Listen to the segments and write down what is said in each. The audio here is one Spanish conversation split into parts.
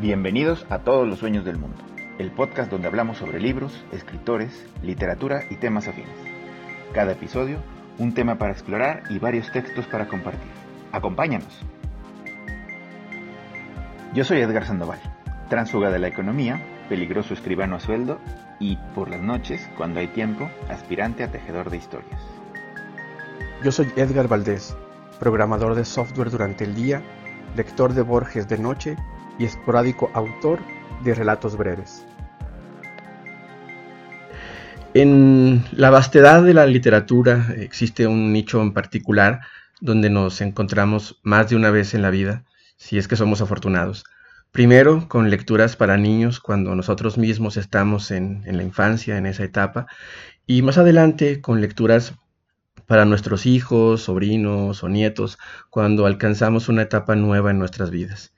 Bienvenidos a Todos los Sueños del Mundo, el podcast donde hablamos sobre libros, escritores, literatura y temas afines. Cada episodio, un tema para explorar y varios textos para compartir. Acompáñanos. Yo soy Edgar Sandoval, tránsfuga de la economía, peligroso escribano a sueldo y, por las noches, cuando hay tiempo, aspirante a tejedor de historias. Yo soy Edgar Valdés, programador de software durante el día, lector de Borges de noche y esporádico autor de relatos breves. En la vastedad de la literatura existe un nicho en particular donde nos encontramos más de una vez en la vida, si es que somos afortunados. Primero, con lecturas para niños cuando nosotros mismos estamos en, en la infancia, en esa etapa, y más adelante con lecturas para nuestros hijos, sobrinos o nietos cuando alcanzamos una etapa nueva en nuestras vidas.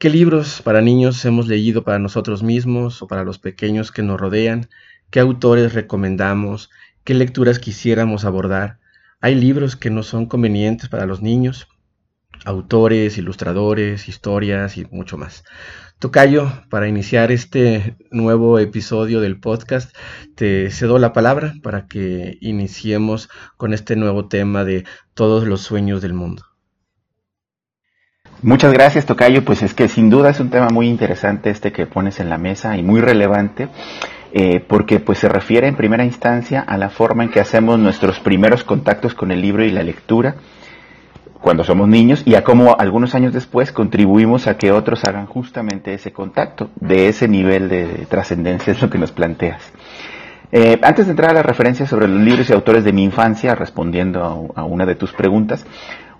¿Qué libros para niños hemos leído para nosotros mismos o para los pequeños que nos rodean? ¿Qué autores recomendamos? ¿Qué lecturas quisiéramos abordar? Hay libros que no son convenientes para los niños, autores, ilustradores, historias y mucho más. Tocayo, para iniciar este nuevo episodio del podcast, te cedo la palabra para que iniciemos con este nuevo tema de todos los sueños del mundo. Muchas gracias, Tocayo. Pues es que sin duda es un tema muy interesante este que pones en la mesa y muy relevante. Eh, porque pues se refiere en primera instancia a la forma en que hacemos nuestros primeros contactos con el libro y la lectura cuando somos niños y a cómo algunos años después contribuimos a que otros hagan justamente ese contacto, de ese nivel de trascendencia es lo que nos planteas. Eh, antes de entrar a las referencias sobre los libros y autores de mi infancia, respondiendo a una de tus preguntas,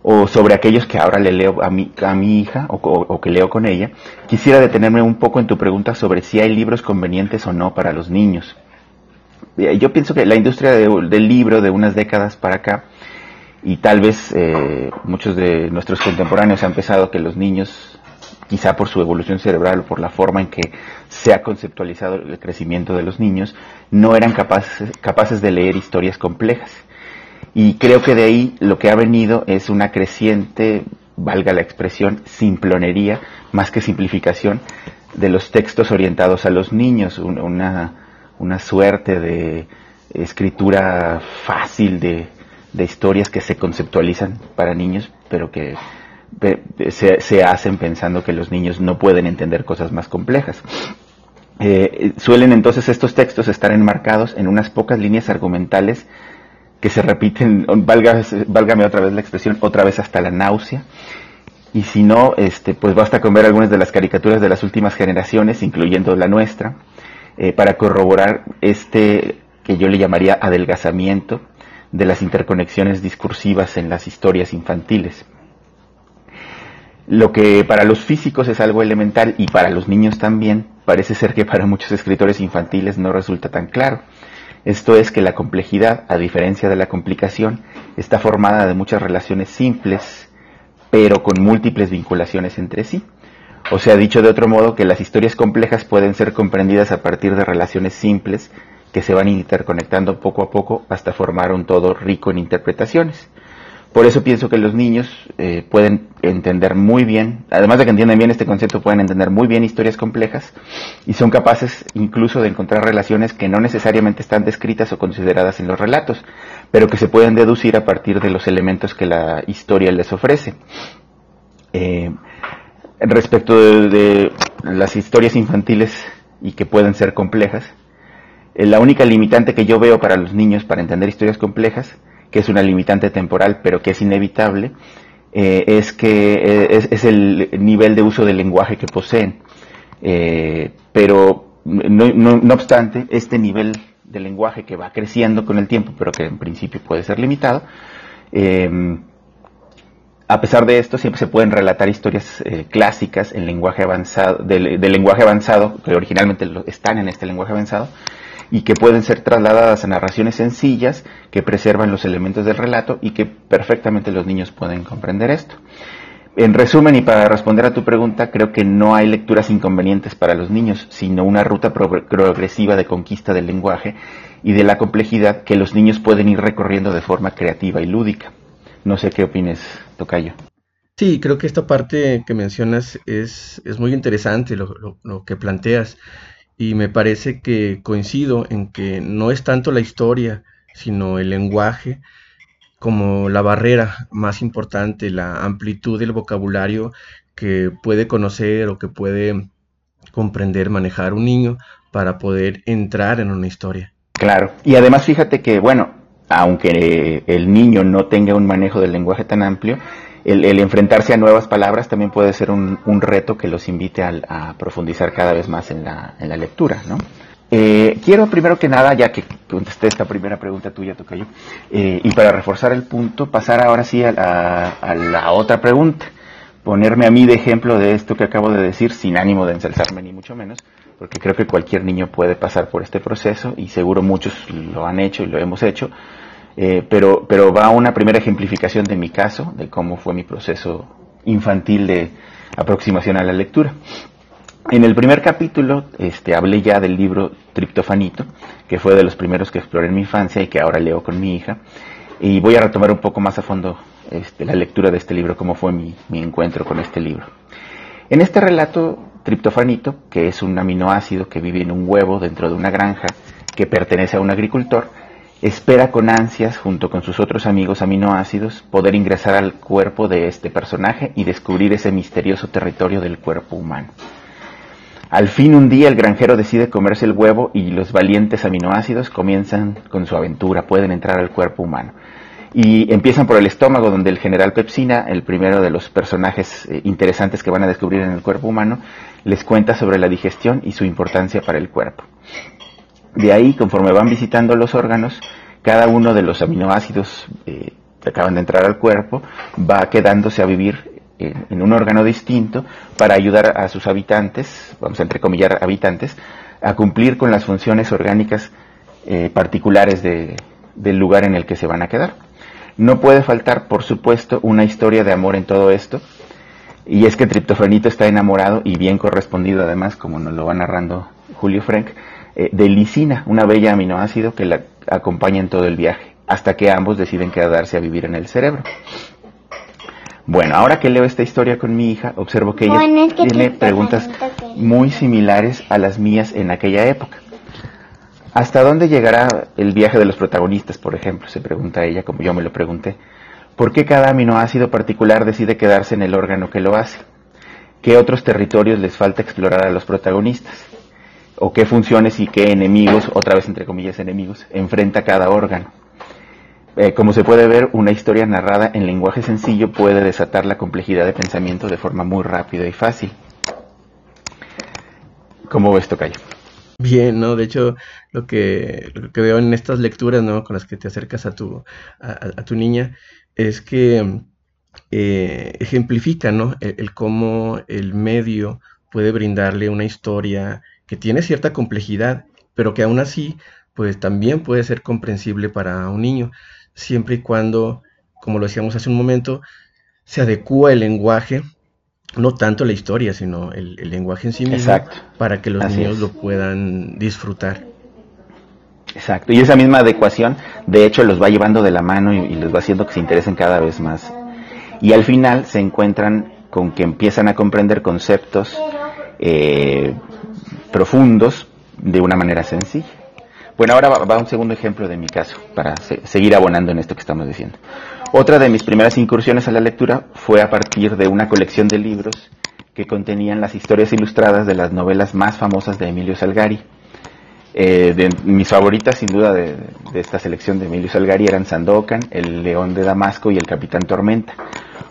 o sobre aquellos que ahora le leo a mi, a mi hija o, que leo con ella, quisiera detenerme un poco en tu pregunta sobre si hay libros convenientes o no para los niños. Eh, yo pienso que la industria del libro de unas décadas para acá, y tal vez eh, muchos de nuestros contemporáneos han pensado que los niños, quizá por su evolución cerebral o por la forma en que se ha conceptualizado el crecimiento de los niños, no eran capaces, capaces de leer historias complejas y creo que de ahí lo que ha venido es una creciente, valga la expresión, simplonería, más que simplificación, de los textos orientados a los niños, una, una suerte de escritura fácil de, de, historias que se conceptualizan para niños, pero que se, se, hacen pensando que los niños no pueden entender cosas más complejas. Eh, suelen entonces estos textos estar enmarcados en unas pocas líneas argumentales que se repiten, valga, válgame otra vez la expresión, otra vez hasta la náusea. Y si no, este, pues basta con ver algunas de las caricaturas de las últimas generaciones, incluyendo la nuestra, eh, para corroborar este que yo le llamaría adelgazamiento de las interconexiones discursivas en las historias infantiles. Lo que para los físicos es algo elemental y para los niños también, parece ser que para muchos escritores infantiles no resulta tan claro. Esto es que la complejidad, a diferencia de la complicación, está formada de muchas relaciones simples, pero con múltiples vinculaciones entre sí. O sea, dicho de otro modo, que las historias complejas pueden ser comprendidas a partir de relaciones simples que se van interconectando poco a poco hasta formar un todo rico en interpretaciones. Por eso pienso que los niños eh, pueden entender muy bien, además de que entienden bien este concepto, pueden entender muy bien historias complejas y son capaces incluso de encontrar relaciones que no necesariamente están descritas o consideradas en los relatos, pero que se pueden deducir a partir de los elementos que la historia les ofrece. Eh, respecto de, las historias infantiles y que pueden ser complejas, eh, la única limitante que yo veo para los niños para entender historias complejas que es una limitante temporal, pero que es inevitable, eh, es que eh, es, el nivel de uso del lenguaje que poseen. Eh, pero no, obstante, este nivel de lenguaje que va creciendo con el tiempo, pero que en principio puede ser limitado, a pesar de esto, siempre se pueden relatar historias clásicas en lenguaje avanzado, del, lenguaje avanzado, que originalmente están en este lenguaje avanzado, y que pueden ser trasladadas a narraciones sencillas que preservan los elementos del relato y que perfectamente los niños pueden comprender esto. En resumen, y para responder a tu pregunta, creo que no hay lecturas inconvenientes para los niños, sino una ruta progresiva de conquista del lenguaje y de la complejidad que los niños pueden ir recorriendo de forma creativa y lúdica. No sé qué opines, Tocayo. Sí, creo que esta parte que mencionas es, es muy interesante lo, lo, que planteas y me parece que coincido en que no es tanto la historia, sino el lenguaje como la barrera más importante, la amplitud del vocabulario que puede conocer o que puede comprender, manejar un niño para poder entrar en una historia. Claro, y además fíjate que, bueno, aunque el niño no tenga un manejo del lenguaje tan amplio, el, enfrentarse a nuevas palabras también puede ser un, reto que los invite a, profundizar cada vez más en la, en la lectura, ¿no? Eh, quiero primero que nada, ya que contesté esta primera pregunta tuya, Tocayo, eh, y para reforzar el punto, pasar ahora sí a la, otra pregunta, ponerme a mí de ejemplo de esto que acabo de decir, sin ánimo de ensalzarme ni mucho menos, porque creo que cualquier niño puede pasar por este proceso y seguro muchos lo han hecho y lo hemos hecho, eh, pero, pero va una primera ejemplificación de mi caso, de cómo fue mi proceso infantil de aproximación a la lectura. En el primer capítulo este, hablé ya del libro Triptofanito, que fue de los primeros que exploré en mi infancia y que ahora leo con mi hija. Y voy a retomar un poco más a fondo este, la lectura de este libro, cómo fue mi, mi encuentro con este libro. En este relato, Triptofanito, que es un aminoácido que vive en un huevo dentro de una granja que pertenece a un agricultor, espera con ansias, junto con sus otros amigos aminoácidos, poder ingresar al cuerpo de este personaje y descubrir ese misterioso territorio del cuerpo humano. Al fin un día el granjero decide comerse el huevo y los valientes aminoácidos comienzan con su aventura, pueden entrar al cuerpo humano. Y empiezan por el estómago, donde el general Pepsina, el primero de los personajes eh, interesantes que van a descubrir en el cuerpo humano, les cuenta sobre la digestión y su importancia para el cuerpo. De ahí, conforme van visitando los órganos, cada uno de los aminoácidos eh, que acaban de entrar al cuerpo va quedándose a vivir en, un órgano distinto para ayudar a sus habitantes, vamos a entrecomillar habitantes, a cumplir con las funciones orgánicas eh, particulares del lugar en el que se van a quedar. No puede faltar, por supuesto, una historia de amor en todo esto, y es que triptofenito está enamorado y bien correspondido además, como nos lo va narrando Julio Frank, eh, de lisina, una bella aminoácido que la acompaña en todo el viaje, hasta que ambos deciden quedarse a vivir en el cerebro. Bueno, ahora que leo esta historia con mi hija, observo que ella tiene preguntas muy similares a las mías en aquella época. ¿Hasta dónde llegará el viaje de los protagonistas, por ejemplo? Se pregunta ella, como yo me lo pregunté. ¿Por qué cada aminoácido particular decide quedarse en el órgano que lo hace? ¿Qué otros territorios les falta explorar a los protagonistas? O qué funciones y qué enemigos, otra vez entre comillas enemigos, enfrenta cada órgano. Eh, como se puede ver, una historia narrada en lenguaje sencillo puede desatar la complejidad de pensamiento de forma muy rápida y fácil. ¿Cómo ves, Tocayo? Bien, ¿no? De hecho, lo que, lo que veo en estas lecturas, ¿no? Con las que te acercas a tu, a, tu niña, es que eh, ejemplifica, ¿no? el, cómo el medio puede brindarle una historia que tiene cierta complejidad, pero que aún así, pues también puede ser comprensible para un niño, siempre y cuando, como lo decíamos hace un momento, se adecúa el lenguaje, no tanto la historia, sino el, lenguaje en sí mismo, para que los niños lo puedan disfrutar. Exacto, y esa misma adecuación, de hecho, los va llevando de la mano y, les va haciendo que se interesen cada vez más. Y al final se encuentran con que empiezan a comprender conceptos eh, profundos de una manera sencilla. Bueno, ahora va, un segundo ejemplo de mi caso, para seguir abonando en esto que estamos diciendo. Otra de mis primeras incursiones a la lectura fue a partir de una colección de libros que contenían las historias ilustradas de las novelas más famosas de Emilio Salgari. Eh, de mis favoritas, sin duda, de, de, esta selección de Emilio Salgari eran Sandokan, El León de Damasco y El Capitán Tormenta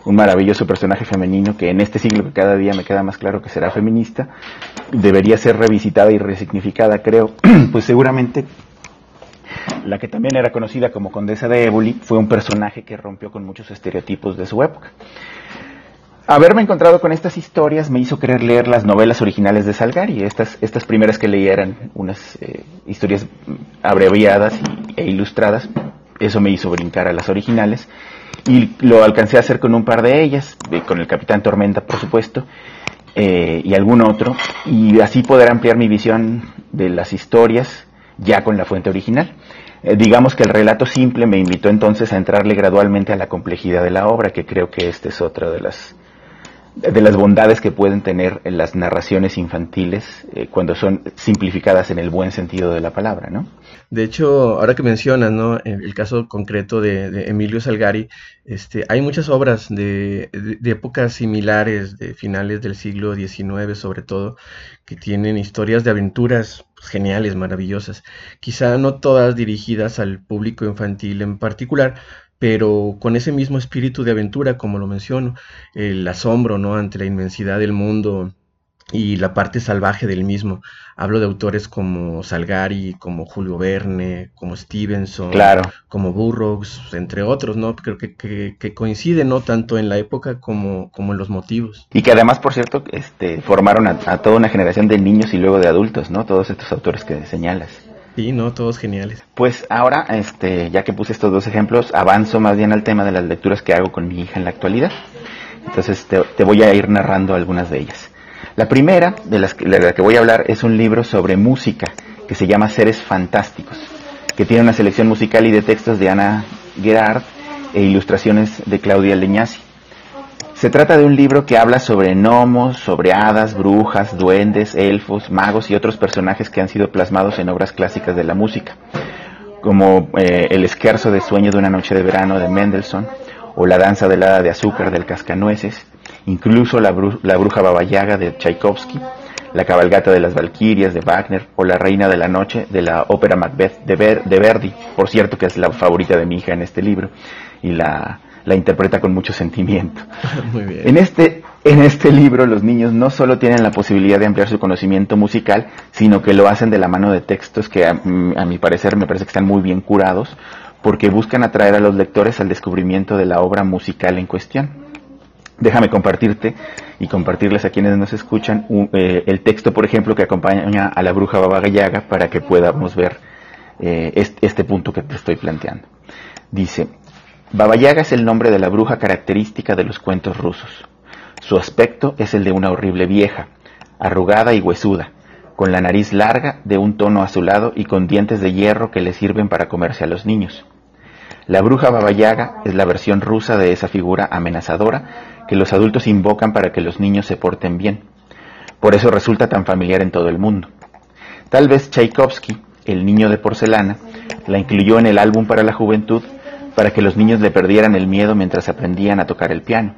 un maravilloso personaje femenino que en este siglo que cada día me queda más claro que será feminista, debería ser revisitada y resignificada, creo, pues seguramente la que también era conocida como Condesa de Éboli fue un personaje que rompió con muchos estereotipos de su época. Haberme encontrado con estas historias me hizo querer leer las novelas originales de Salgari. Estas, estas primeras que leí eran unas eh, historias abreviadas e ilustradas. Eso me hizo brincar a las originales y lo alcancé a hacer con un par de ellas, con el Capitán Tormenta, por supuesto, eh, y algún otro, y así poder ampliar mi visión de las historias ya con la fuente original. Eh, digamos que el relato simple me invitó entonces a entrarle gradualmente a la complejidad de la obra, que creo que esta es otra de las de las bondades que pueden tener las narraciones infantiles eh, cuando son simplificadas en el buen sentido de la palabra, ¿no? De hecho, ahora que mencionas, ¿no? El caso concreto de, Emilio Salgari, este, hay muchas obras de, épocas similares, de finales del siglo XIX sobre todo, que tienen historias de aventuras pues, geniales, maravillosas. Quizá no todas dirigidas al público infantil en particular, pero con ese mismo espíritu de aventura, como lo menciono, el asombro, ¿no? Ante la inmensidad del mundo y la parte salvaje del mismo. Hablo de autores como Salgari, como Julio Verne, como Stevenson, claro. como Burroughs, entre otros, ¿no? Creo que, que, coinciden, ¿no? Tanto en la época como, como en los motivos. Y que además, por cierto, este, formaron a, a toda una generación de niños y luego de adultos, ¿no? Todos estos autores que señalas. Sí, no, todos geniales. Pues ahora, este, ya que puse estos dos ejemplos, avanzo más bien al tema de las lecturas que hago con mi hija en la actualidad. Entonces te, voy a ir narrando algunas de ellas. La primera de las de la que voy a hablar es un libro sobre música que se llama Seres Fantásticos, que tiene una selección musical y de textos de Ana Gerard e ilustraciones de Claudia Leñasi. Se trata de un libro que habla sobre gnomos, sobre hadas, brujas, duendes, elfos, magos y otros personajes que han sido plasmados en obras clásicas de la música, como eh, El esquerzo de sueño de una noche de verano de Mendelssohn, o La danza del hada de azúcar del cascanueces, incluso La, bruja babayaga de Tchaikovsky, La cabalgata de las Valquirias de Wagner, o La reina de la noche de la ópera Macbeth de, de Verdi, por cierto que es la favorita de mi hija en este libro, y la la interpreta con mucho sentimiento. En este, en este libro los niños no solo tienen la posibilidad de ampliar su conocimiento musical, sino que lo hacen de la mano de textos que a, mi parecer me parece que están muy bien curados, porque buscan atraer a los lectores al descubrimiento de la obra musical en cuestión. Déjame compartirte y compartirles a quienes nos escuchan eh, el texto, por ejemplo, que acompaña a la bruja Baba Yaga para que podamos ver eh, este punto que te estoy planteando. Dice, Baba Yaga es el nombre de la bruja característica de los cuentos rusos. Su aspecto es el de una horrible vieja, arrugada y huesuda, con la nariz larga, de un tono azulado y con dientes de hierro que le sirven para comerse a los niños. La bruja Baba Yaga es la versión rusa de esa figura amenazadora que los adultos invocan para que los niños se porten bien. Por eso resulta tan familiar en todo el mundo. Tal vez Tchaikovsky, el niño de porcelana, la incluyó en el álbum para la juventud para que los niños le perdieran el miedo mientras aprendían a tocar el piano.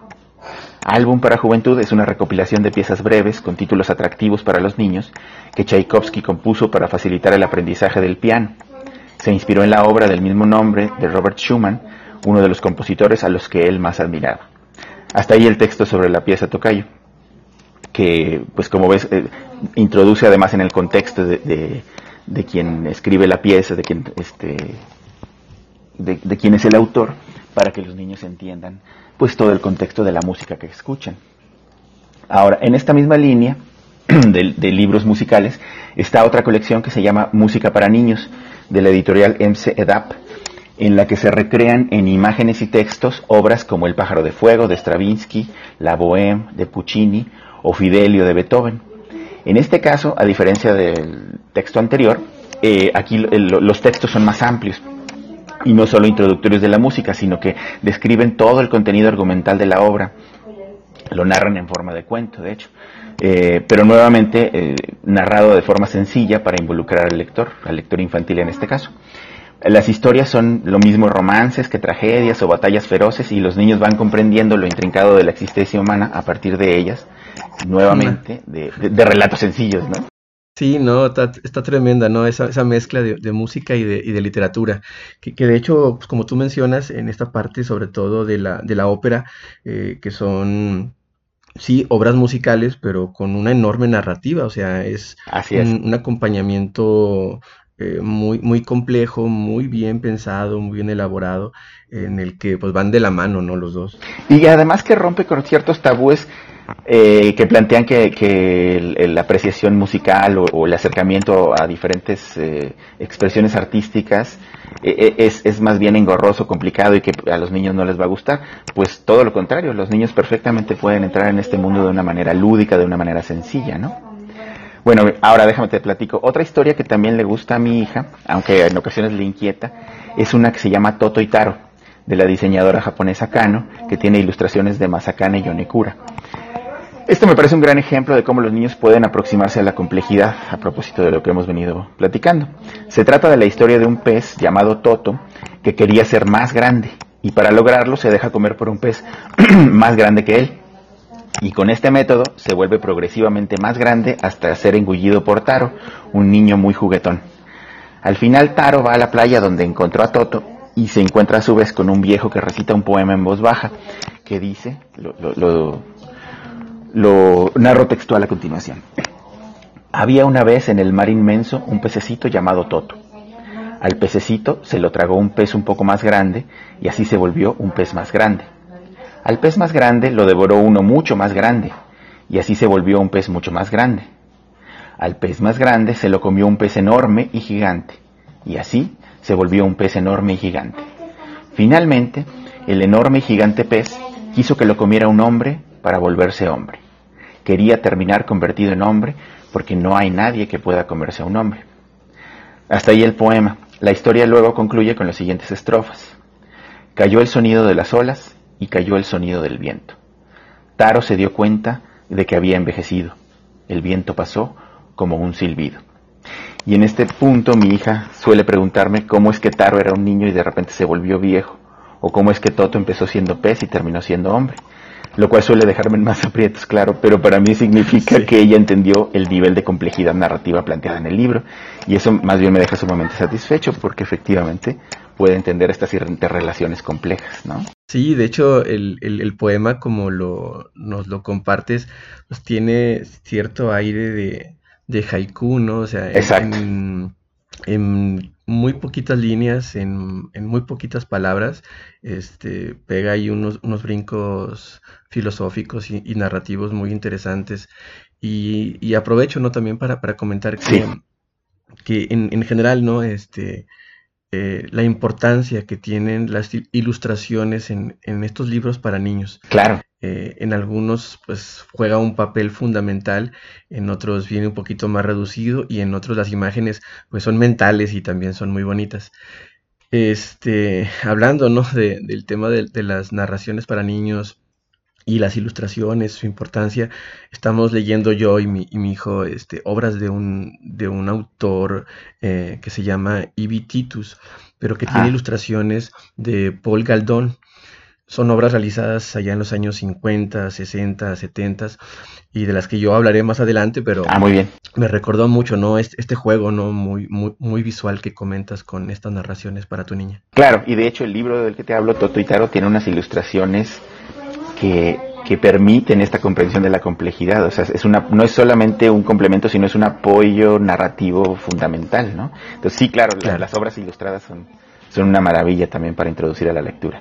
Álbum para Juventud es una recopilación de piezas breves con títulos atractivos para los niños que Tchaikovsky compuso para facilitar el aprendizaje del piano. Se inspiró en la obra del mismo nombre de Robert Schumann, uno de los compositores a los que él más admiraba. Hasta ahí el texto sobre la pieza Tocayo, que, pues como ves, eh, introduce además en el contexto de, de, quien escribe la pieza, de quien este, de, quién es el autor para que los niños entiendan pues todo el contexto de la música que escuchan. Ahora, en esta misma línea de, libros musicales está otra colección que se llama Música para Niños de la editorial MC EDAP, en la que se recrean en imágenes y textos obras como El pájaro de fuego de Stravinsky, La Bohème de Puccini o Fidelio de Beethoven. En este caso, a diferencia del texto anterior, eh, aquí los textos son más amplios, y no solo introductorios de la música, sino que describen todo el contenido argumental de la obra. Lo narran en forma de cuento, de hecho, eh, pero nuevamente eh, narrado de forma sencilla para involucrar al lector, al lector infantil en este caso. Las historias son lo mismo romances que tragedias o batallas feroces y los niños van comprendiendo lo intrincado de la existencia humana a partir de ellas, nuevamente, de, de relatos sencillos, ¿no? Sí, no, está, tremenda, ¿no? Esa, esa mezcla de, música y de, literatura. Que, de hecho, pues, como tú mencionas, en esta parte, sobre todo de la, de la ópera, eh, que son, sí, obras musicales, pero con una enorme narrativa, o sea, es, Un, acompañamiento eh, muy, muy complejo, muy bien pensado, muy bien elaborado, en el que pues van de la mano, ¿no? Los dos. Y además que rompe con ciertos tabúes eh, que plantean que, la apreciación musical o, el acercamiento a diferentes eh, expresiones artísticas eh, es, es, más bien engorroso, complicado y que a los niños no les va a gustar. Pues todo lo contrario, los niños perfectamente pueden entrar en este mundo de una manera lúdica, de una manera sencilla, ¿no? Bueno, ahora déjame te platico. Otra historia que también le gusta a mi hija, aunque en ocasiones le inquieta, es una que se llama Toto y Taro, de la diseñadora japonesa Kano, que tiene ilustraciones de Masakane Yonekura. Esto me parece un gran ejemplo de cómo los niños pueden aproximarse a la complejidad a propósito de lo que hemos venido platicando. Se trata de la historia de un pez llamado Toto que quería ser más grande y para lograrlo se deja comer por un pez más grande que él. Y con este método se vuelve progresivamente más grande hasta ser engullido por Taro, un niño muy juguetón. Al final Taro va a la playa donde encontró a Toto y se encuentra a su vez con un viejo que recita un poema en voz baja que dice, lo, lo narro textual a continuación. Había una vez en el mar inmenso un pececito llamado Toto. Al pececito se lo tragó un pez un poco más grande y así se volvió un pez más grande. Al pez más grande lo devoró uno mucho más grande y así se volvió un pez mucho más grande. Al pez más grande se lo comió un pez enorme y gigante y así se volvió un pez enorme y gigante. Finalmente, el enorme y gigante pez quiso que lo comiera un hombre para volverse hombre. Quería terminar convertido en hombre porque no hay nadie que pueda comerse a un hombre. Hasta ahí el poema. La historia luego concluye con las siguientes estrofas. Cayó el sonido de las olas y cayó el sonido del viento. Taro se dio cuenta de que había envejecido. El viento pasó como un silbido. Y en este punto mi hija suele preguntarme cómo es que Taro era un niño y de repente se volvió viejo, o cómo es que Toto empezó siendo pez y terminó siendo hombre lo cual suele dejarme en más aprietos, claro, pero para mí significa que ella entendió el nivel de complejidad narrativa planteada en el libro y eso más bien me deja sumamente satisfecho porque efectivamente puede entender estas interrelaciones complejas, ¿no? Sí, de hecho el, el, poema como lo, nos lo compartes, pues tiene cierto aire de, de haiku, ¿no? O sea, En, en muy poquitas líneas, en, en, muy poquitas palabras, este, pega ahí unos, unos brincos filosóficos y, narrativos muy interesantes. Y, aprovecho, ¿no? También para, para comentar que, que en, en, general, ¿no? Este, eh, la importancia que tienen las ilustraciones en, en estos libros para niños. Claro. Eh, en algunos pues juega un papel fundamental, en otros viene un poquito más reducido y en otros las imágenes pues son mentales y también son muy bonitas. Este, hablando ¿no? del tema de, las narraciones para niños y las ilustraciones, su importancia, estamos leyendo yo y mi, hijo este, obras de un, de un autor eh, que se llama Ibi Titus, pero que tiene ilustraciones de Paul Galdón son obras realizadas allá en los años 50, 60, 70 y de las que yo hablaré más adelante, pero ah, muy bien. me recordó mucho, ¿no? Este, este, juego, ¿no? Muy, muy, muy visual que comentas con estas narraciones para tu niña. Claro, y de hecho el libro del que te hablo, Toto y Taro, tiene unas ilustraciones que, que permiten esta comprensión de la complejidad. O sea, es una, no es solamente un complemento, sino es un apoyo narrativo fundamental, ¿no? Entonces sí, claro, las obras ilustradas son, son una maravilla también para introducir a la lectura.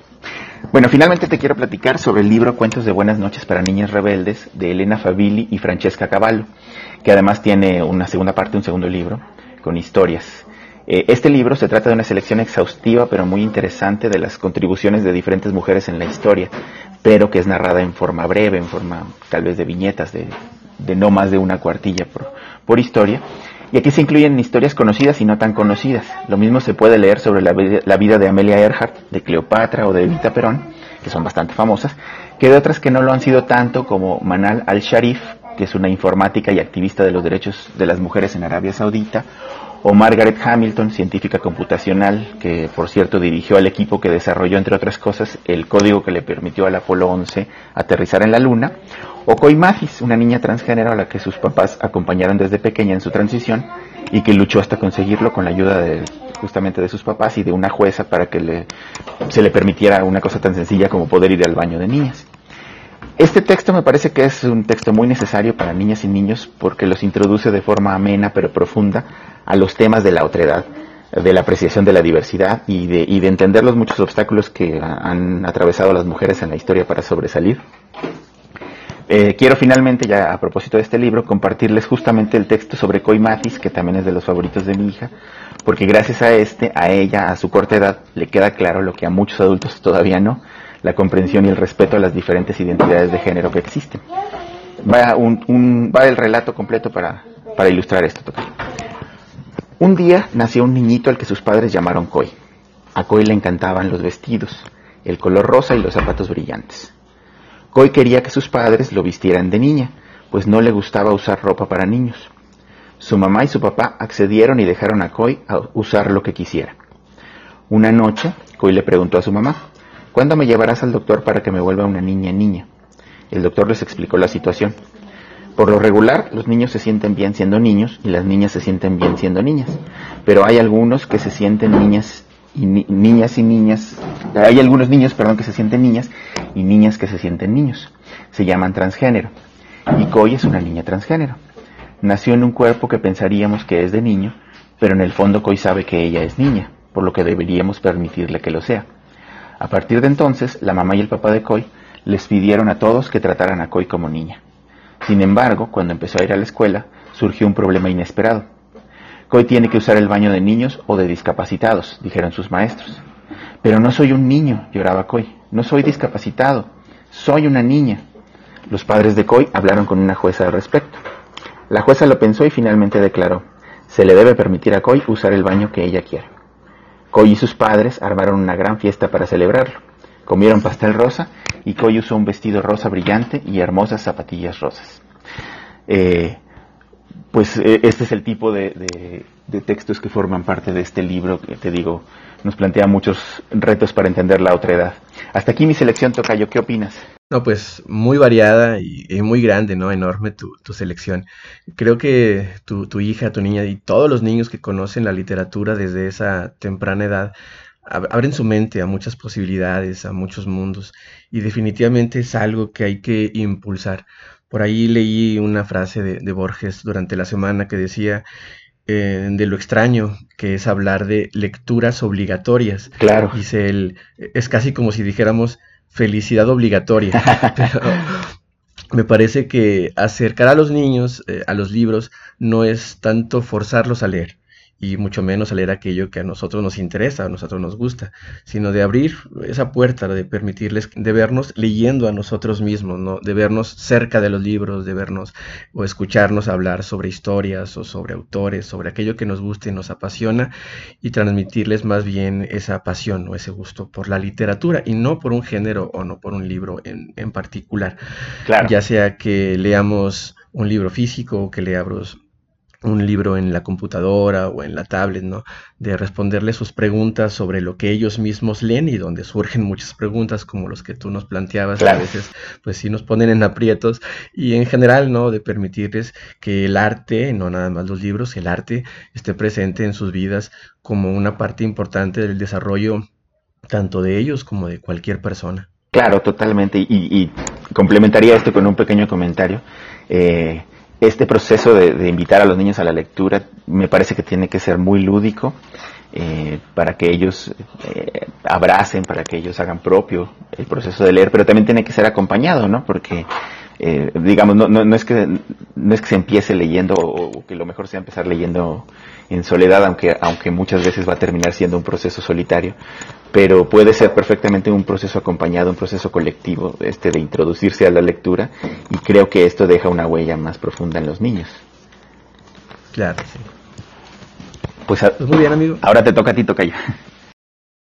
Bueno, finalmente te quiero platicar sobre el libro Cuentos de Buenas noches para Niñas Rebeldes de Elena Favilli y Francesca Cavallo, que además tiene una segunda parte, un segundo libro, con historias. Eh, este libro se trata de una selección exhaustiva pero muy interesante de las contribuciones de diferentes mujeres en la historia, pero que es narrada en forma breve, en forma tal vez de viñetas, de, no más de una cuartilla por, por historia y aquí se incluyen historias conocidas y no tan conocidas. Lo mismo se puede leer sobre la, vida de Amelia Earhart, de Cleopatra o de Evita Perón, que son bastante famosas, que de otras que no lo han sido tanto como Manal al-Sharif, que es una informática y activista de los derechos de las mujeres en Arabia Saudita, o Margaret Hamilton, científica computacional, que por cierto dirigió al equipo que desarrolló, entre otras cosas, el código que le permitió al Apolo 11 aterrizar en la Luna, o Koi Mathis, una niña transgénero a la que sus papás acompañaron desde pequeña en su transición y que luchó hasta conseguirlo con la ayuda de, justamente de sus papás y de una jueza para que le, se le permitiera una cosa tan sencilla como poder ir al baño de niñas. Este texto me parece que es un texto muy necesario para niñas y niños porque los introduce de forma amena pero profunda a los temas de la otredad, de la apreciación de la diversidad y de, y de entender los muchos obstáculos que han atravesado las mujeres en la historia para sobresalir. Eh, quiero finalmente, ya a propósito de este libro, compartirles justamente el texto sobre Koi Mathis, que también es de los favoritos de mi hija, porque gracias a este, a ella, a su corta edad, le queda claro lo que a muchos adultos todavía no, la comprensión y el respeto a las diferentes identidades de género que existen. Va, un, va el relato completo para, para ilustrar esto. Un día nació un niñito al que sus padres llamaron Koi. A Koi le encantaban los vestidos, el color rosa y los zapatos brillantes. Koi quería que sus padres lo vistieran de niña, pues no le gustaba usar ropa para niños. Su mamá y su papá accedieron y dejaron a Koi a usar lo que quisiera. Una noche, Koi le preguntó a su mamá, ¿cuándo me llevarás al doctor para que me vuelva una niña niña? El doctor les explicó la situación. Por lo regular, los niños se sienten bien siendo niños y las niñas se sienten bien siendo niñas, pero hay algunos que se sienten niñas y niñas y niñas, hay algunos niños, perdón, que se sienten niñas y niñas que se sienten niños. Se llaman transgénero. Y Koi es una niña transgénero. Nació en un cuerpo que pensaríamos que es de niño, pero en el fondo Koi sabe que ella es niña, por lo que deberíamos permitirle que lo sea. A partir de entonces, la mamá y el papá de Koi les pidieron a todos que trataran a Koi como niña. Sin embargo, cuando empezó a ir a la escuela, surgió un problema inesperado. Koi tiene que usar el baño de niños o de discapacitados, dijeron sus maestros. Pero no soy un niño, lloraba Koi. No soy discapacitado. Soy una niña. Los padres de Koi hablaron con una jueza al respecto. La jueza lo pensó y finalmente declaró, se le debe permitir a Koi usar el baño que ella quiera. Koi y sus padres armaron una gran fiesta para celebrarlo. Comieron pastel rosa y Koi usó un vestido rosa brillante y hermosas zapatillas rosas. Eh, pues eh, este es el tipo de, textos que forman parte de este libro que te digo, nos plantea muchos retos para entender la otra edad. Hasta aquí mi selección, Tocayo, ¿qué opinas? No, pues muy variada y, muy grande, ¿no? Enorme tu, selección. Creo que tu, tu, hija, tu niña y todos los niños que conocen la literatura desde esa temprana edad abren su mente a muchas posibilidades, a muchos mundos y definitivamente es algo que hay que impulsar por ahí leí una frase de, Borges durante la semana que decía eh, de lo extraño que es hablar de lecturas obligatorias. Claro. Dice él, es casi como si dijéramos felicidad obligatoria. me parece que acercar a los niños eh, a los libros no es tanto forzarlos a leer, y mucho menos a leer aquello que a nosotros nos interesa, a nosotros nos gusta, sino de abrir esa puerta, de permitirles, de vernos leyendo a nosotros mismos, ¿no? de vernos cerca de los libros, de vernos o escucharnos hablar sobre historias o sobre autores, sobre aquello que nos gusta y nos apasiona y transmitirles más bien esa pasión o ese gusto por la literatura y no por un género o no por un libro en, en particular. Claro. Ya sea que leamos un libro físico o que leamos un libro en la computadora o en la tablet, ¿no? De responderle sus preguntas sobre lo que ellos mismos leen y donde surgen muchas preguntas como los que tú nos planteabas. A veces, pues sí nos ponen en aprietos y en general, ¿no? De permitirles que el arte, no nada más los libros, el arte esté presente en sus vidas como una parte importante del desarrollo tanto de ellos como de cualquier persona. Claro, totalmente. Y, y complementaría esto con un pequeño comentario. Eh, este proceso de, invitar a los niños a la lectura me parece que tiene que ser muy lúdico eh, para que ellos eh, abracen, para que ellos hagan propio el proceso de leer, pero también tiene que ser acompañado, ¿no? Porque eh, digamos, no, no, es que, no es que se empiece leyendo o, que lo mejor sea empezar leyendo en soledad, aunque, aunque muchas veces va a terminar siendo un proceso solitario, pero puede ser perfectamente un proceso acompañado, un proceso colectivo, este de introducirse a la lectura, y creo que esto deja una huella más profunda en los niños. Claro, sí. Pues, pues muy bien, amigo. Ahora te toca a ti, toca ya.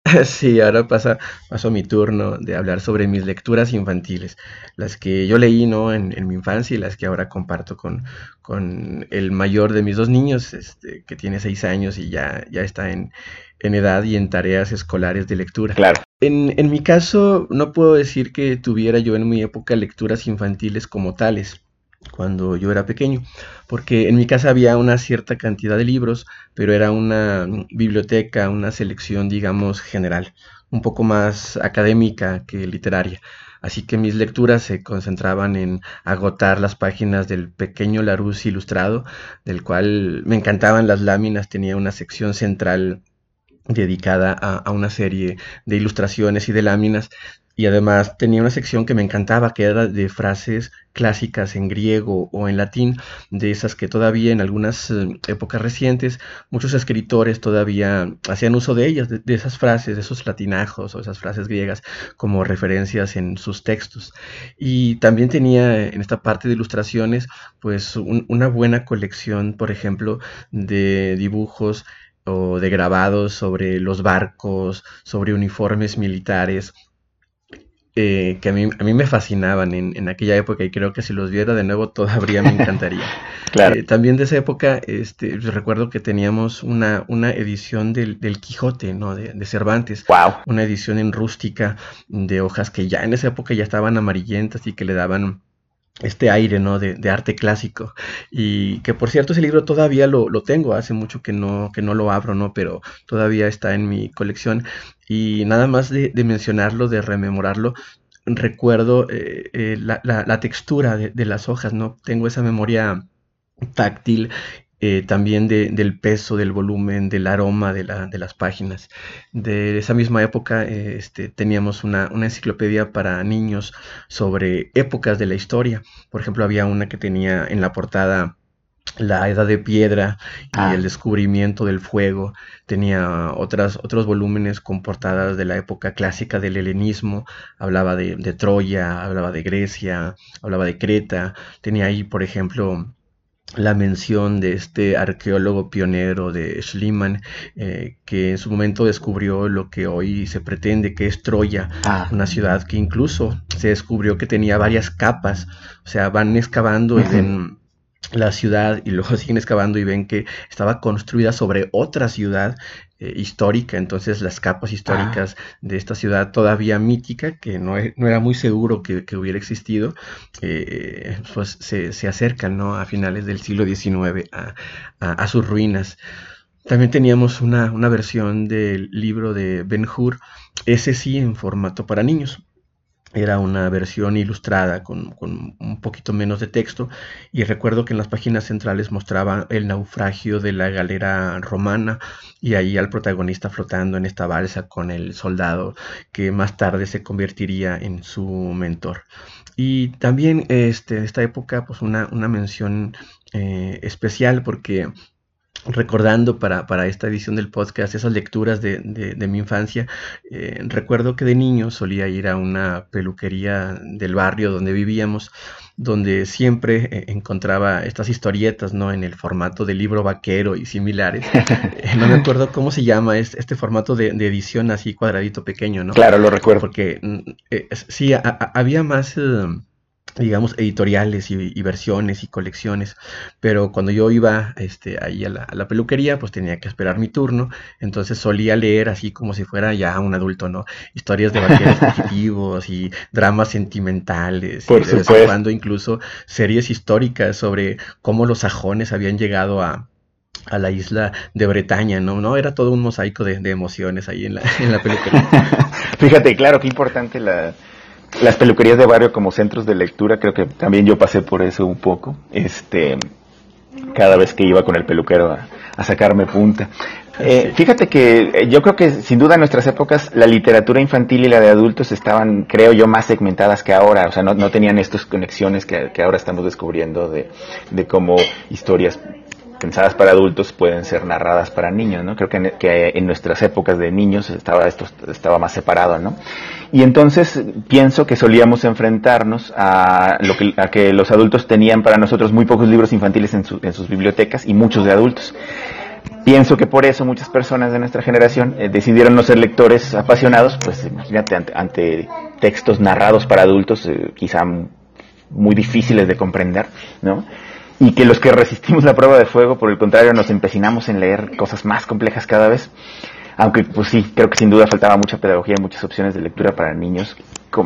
Sí, ahora pasa, pasó mi turno de hablar sobre mis lecturas infantiles, las que yo leí ¿no? en, mi infancia y las que ahora comparto con, con el mayor de mis dos niños, este, que tiene seis años y ya, ya está en, en edad y en tareas escolares de lectura. Claro. En, en mi caso, no puedo decir que tuviera yo en mi época lecturas infantiles como tales cuando yo era pequeño, porque en mi casa había una cierta cantidad de libros, pero era una biblioteca, una selección, digamos, general, un poco más académica que literaria. Así que mis lecturas se concentraban en agotar las páginas del pequeño Larousse ilustrado, del cual me encantaban las láminas, tenía una sección central dedicada a, a, una serie de ilustraciones y de láminas y además tenía una sección que me encantaba, que era de frases clásicas en griego o en latín, de esas que todavía en algunas eh, épocas recientes muchos escritores todavía hacían uso de ellas, de, esas frases, de esos latinajos o esas frases griegas como referencias en sus textos. Y también tenía en esta parte de ilustraciones pues una buena colección, por ejemplo, de dibujos o de grabados sobre los barcos, sobre uniformes militares, eh, que a mí, a mí me fascinaban en, en, aquella época y creo que si los viera de nuevo todavía me encantaría. claro. Eh, también de esa época este, recuerdo que teníamos una, una edición del, del Quijote, ¿no? De, de, Cervantes. Wow. Una edición en rústica de hojas que ya en esa época ya estaban amarillentas y que le daban este aire, ¿no? De, arte clásico. Y que por cierto ese libro todavía lo, lo, tengo, hace mucho que no, que no lo abro, ¿no? Pero todavía está en mi colección. Y nada más de, mencionarlo, de rememorarlo, recuerdo eh, eh, la, la, la, textura de, de, las hojas, ¿no? Tengo esa memoria táctil eh, también de, del peso, del volumen, del aroma de, la, de, las páginas. De esa misma época eh, este, teníamos una, una, enciclopedia para niños sobre épocas de la historia. Por ejemplo, había una que tenía en la portada la edad de piedra y ah. el descubrimiento del fuego. Tenía otras, otros volúmenes con portadas de la época clásica del helenismo. Hablaba de, de Troya, hablaba de Grecia, hablaba de Creta. Tenía ahí, por ejemplo, la mención de este arqueólogo pionero de Schliemann, eh, que en su momento descubrió lo que hoy se pretende que es Troya, ah. una ciudad que incluso se descubrió que tenía varias capas, o sea, van excavando uh -huh. y ven la ciudad y luego siguen excavando y ven que estaba construida sobre otra ciudad eh, histórica, entonces las capas históricas ah. de esta ciudad todavía mítica, que no, no era muy seguro que, que hubiera existido, eh, pues se, se, acercan ¿no? a finales del siglo XIX a, a, a sus ruinas. También teníamos una, una, versión del libro de Ben Hur, ese sí en formato para niños era una versión ilustrada con, un poquito menos de texto y recuerdo que en las páginas centrales mostraba el naufragio de la galera romana y ahí al protagonista flotando en esta balsa con el soldado que más tarde se convertiría en su mentor. Y también este, esta época pues una, una mención eh, especial porque recordando para, para, esta edición del podcast esas lecturas de, de, de mi infancia, eh, recuerdo que de niño solía ir a una peluquería del barrio donde vivíamos, donde siempre eh, encontraba estas historietas, ¿no? En el formato de libro vaquero y similares. Eh, no me acuerdo cómo se llama este, este formato de, de, edición así cuadradito pequeño, ¿no? Claro, lo recuerdo. Porque mm, sí, a, a, había más digamos, editoriales y, y, versiones y colecciones, pero cuando yo iba este, ahí a la, a la, peluquería, pues tenía que esperar mi turno, entonces solía leer así como si fuera ya un adulto, ¿no? Historias de vaqueros fugitivos y dramas sentimentales, Por y de vez en cuando incluso series históricas sobre cómo los sajones habían llegado a, a la isla de Bretaña, ¿no? ¿no? Era todo un mosaico de, de emociones ahí en la, en la peluquería. Fíjate, claro, qué importante la las peluquerías de barrio como centros de lectura, creo que también yo pasé por eso un poco, este, cada vez que iba con el peluquero a, a sacarme punta. Eh, fíjate que eh, yo creo que sin duda en nuestras épocas la literatura infantil y la de adultos estaban, creo yo, más segmentadas que ahora, o sea, no, no tenían estas conexiones que, que ahora estamos descubriendo de, de cómo historias pensadas para adultos pueden ser narradas para niños, ¿no? Creo que en, nuestras épocas de niños estaba esto estaba más separado, ¿no? Y entonces pienso que solíamos enfrentarnos a lo que, a que los adultos tenían para nosotros muy pocos libros infantiles en, su, en sus bibliotecas y muchos de adultos. Pienso que por eso muchas personas de nuestra generación eh, decidieron no ser lectores apasionados, pues imagínate ante, ante textos narrados para adultos, eh, quizá muy difíciles de comprender, ¿no? Y que los que resistimos la prueba de fuego, por el contrario, nos empecinamos en leer cosas más complejas cada vez. Aunque, pues sí, creo que sin duda faltaba mucha pedagogía y muchas opciones de lectura para niños,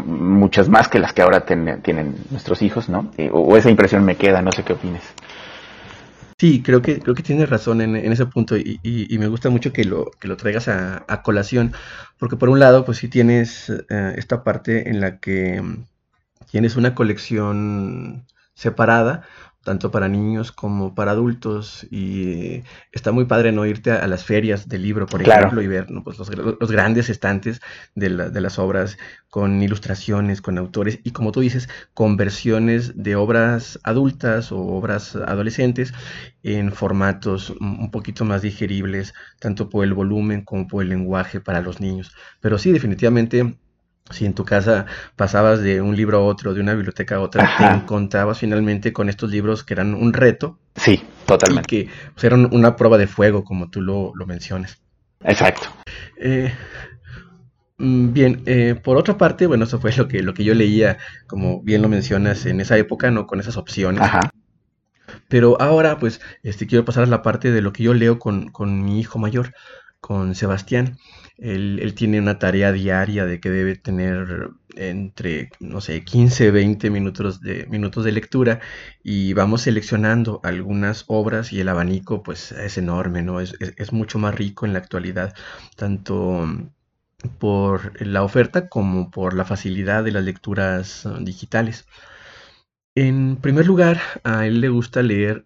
muchas más que las que ahora ten, tienen nuestros hijos, ¿no? Eh, o, esa impresión me queda, no sé qué opines. Sí, creo que, creo que tienes razón en, en ese punto y, y, y, me gusta mucho que lo, que lo traigas a, colación, porque por un lado, pues sí tienes uh, esta parte en la que tienes una colección separada, tanto para niños como para adultos y está muy padre no irte a, a las ferias del libro, por claro. ejemplo, y ver ¿no? pues los, los, grandes estantes de, la, de, las obras con ilustraciones, con autores y como tú dices, con versiones de obras adultas o obras adolescentes en formatos un poquito más digeribles, tanto por el volumen como por el lenguaje para los niños. Pero sí, definitivamente si en tu casa pasabas de un libro a otro, de una biblioteca a otra, Ajá. te encontrabas finalmente con estos libros que eran un reto. Sí, totalmente. Y que pues, eran una prueba de fuego, como tú lo, lo mencionas. Exacto. Eh, Mm, bien, eh, por otra parte, bueno, eso fue lo que, lo que yo leía, como bien lo mencionas, en esa época, ¿no? Con esas opciones. Pero ahora, pues, este, quiero pasar a la parte de lo que yo leo con, con mi hijo mayor, con Sebastián. Él, tiene una tarea diaria de que debe tener entre, no sé, 15, 20 minutos de, minutos de lectura y vamos seleccionando algunas obras y el abanico pues es enorme, ¿no? Es, es mucho más rico en la actualidad, tanto por la oferta como por la facilidad de las lecturas digitales. En primer lugar, a él le gusta leer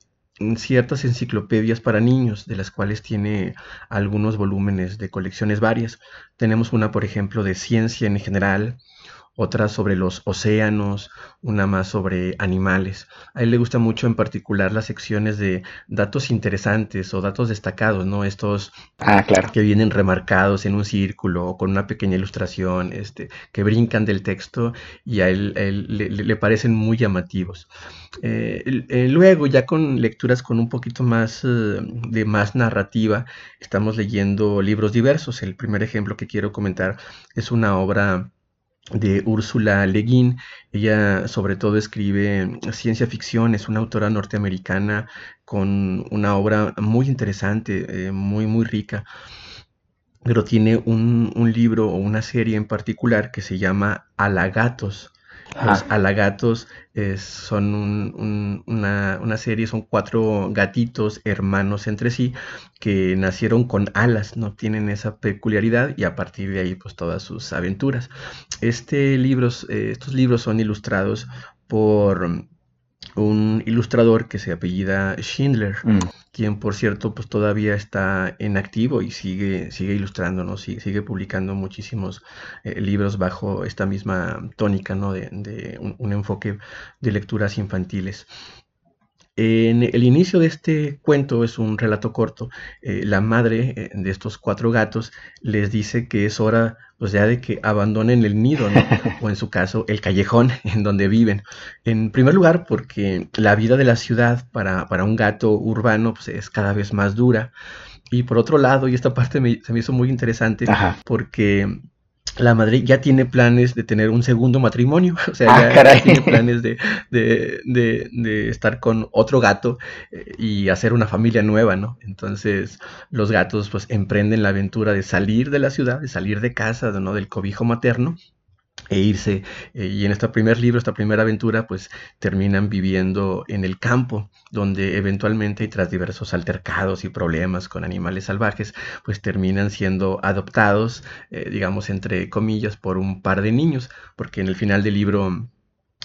ciertas enciclopedias para niños, de las cuales tiene algunos volúmenes de colecciones varias. Tenemos una, por ejemplo, de ciencia en general, otra sobre los océanos, una más sobre animales. A él le gusta mucho en particular las secciones de datos interesantes o datos destacados, ¿no? Estos ah, claro. que vienen remarcados en un círculo o con una pequeña ilustración, este, que brincan del texto y a él, le, parecen muy llamativos. Eh, eh, luego, ya con lecturas con un poquito más eh, de más narrativa, estamos leyendo libros diversos. El primer ejemplo que quiero comentar es una obra de Úrsula Le Guin. Ella sobre todo escribe ciencia ficción, es una autora norteamericana con una obra muy interesante, eh, muy, muy rica. Pero tiene un, un, libro o una serie en particular que se llama Alagatos. Los alagatos son una, serie, son cuatro gatitos hermanos entre sí que nacieron con alas, no tienen esa peculiaridad y a partir de ahí pues todas sus aventuras. Este libros, eh, estos libros son ilustrados por un ilustrador que se apellida Schindler, mm. quien por cierto pues todavía está en activo y sigue, sigue ilustrándonos, sigue, sigue publicando muchísimos eh, libros bajo esta misma tónica ¿no? de, un, enfoque de lecturas infantiles. En el inicio de este cuento es un relato corto. Eh, la madre eh, de estos cuatro gatos les dice que es hora pues ya de que abandonen el nido, o en su caso el callejón en donde viven. En primer lugar, porque la vida de la ciudad para, para un gato urbano pues, es cada vez más dura. Y por otro lado, y esta parte se me hizo muy interesante, porque la madre ya tiene planes de tener un segundo matrimonio, o sea, ah, ya, tiene planes de, de, estar con otro gato eh, y hacer una familia nueva, ¿no? Entonces los gatos pues emprenden la aventura de salir de la ciudad, de salir de casa, ¿no? Del cobijo materno e irse. Eh, y en este primer libro, esta primera aventura, pues terminan viviendo en el campo, donde eventualmente y tras diversos altercados y problemas con animales salvajes, pues terminan siendo adoptados, eh, digamos, entre comillas, por un par de niños, porque en el final del libro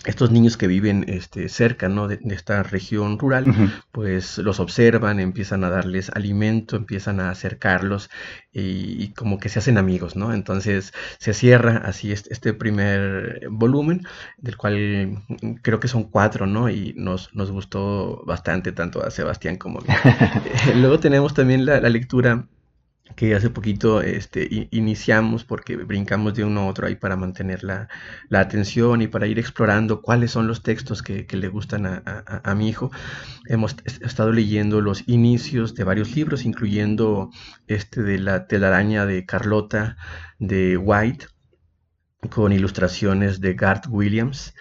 estos niños que viven este, cerca ¿no? de, esta región rural, pues los observan, empiezan a darles alimento, empiezan a acercarlos y, como que se hacen amigos, ¿no? Entonces se cierra así este, primer volumen, del cual creo que son cuatro, ¿no? Y nos, nos gustó bastante tanto a Sebastián como a mí. Luego tenemos también la lectura que hace poquito este, iniciamos porque brincamos de uno a otro ahí para mantener la, atención y para ir explorando cuáles son los textos que, le gustan a, mi hijo. Hemos estado leyendo los inicios de varios libros, incluyendo este de la telaraña de Carlota de White, con ilustraciones de Garth Williams,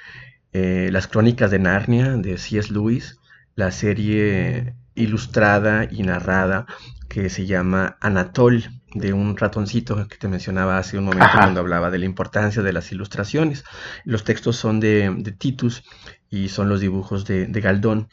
eh, las crónicas de Narnia de C.S. Lewis, la serie ilustrada y narrada que se llama Anatol, de un ratoncito que te mencionaba hace un momento cuando hablaba de la importancia de las ilustraciones. Los textos son de, Titus y son los dibujos de, de Galdón.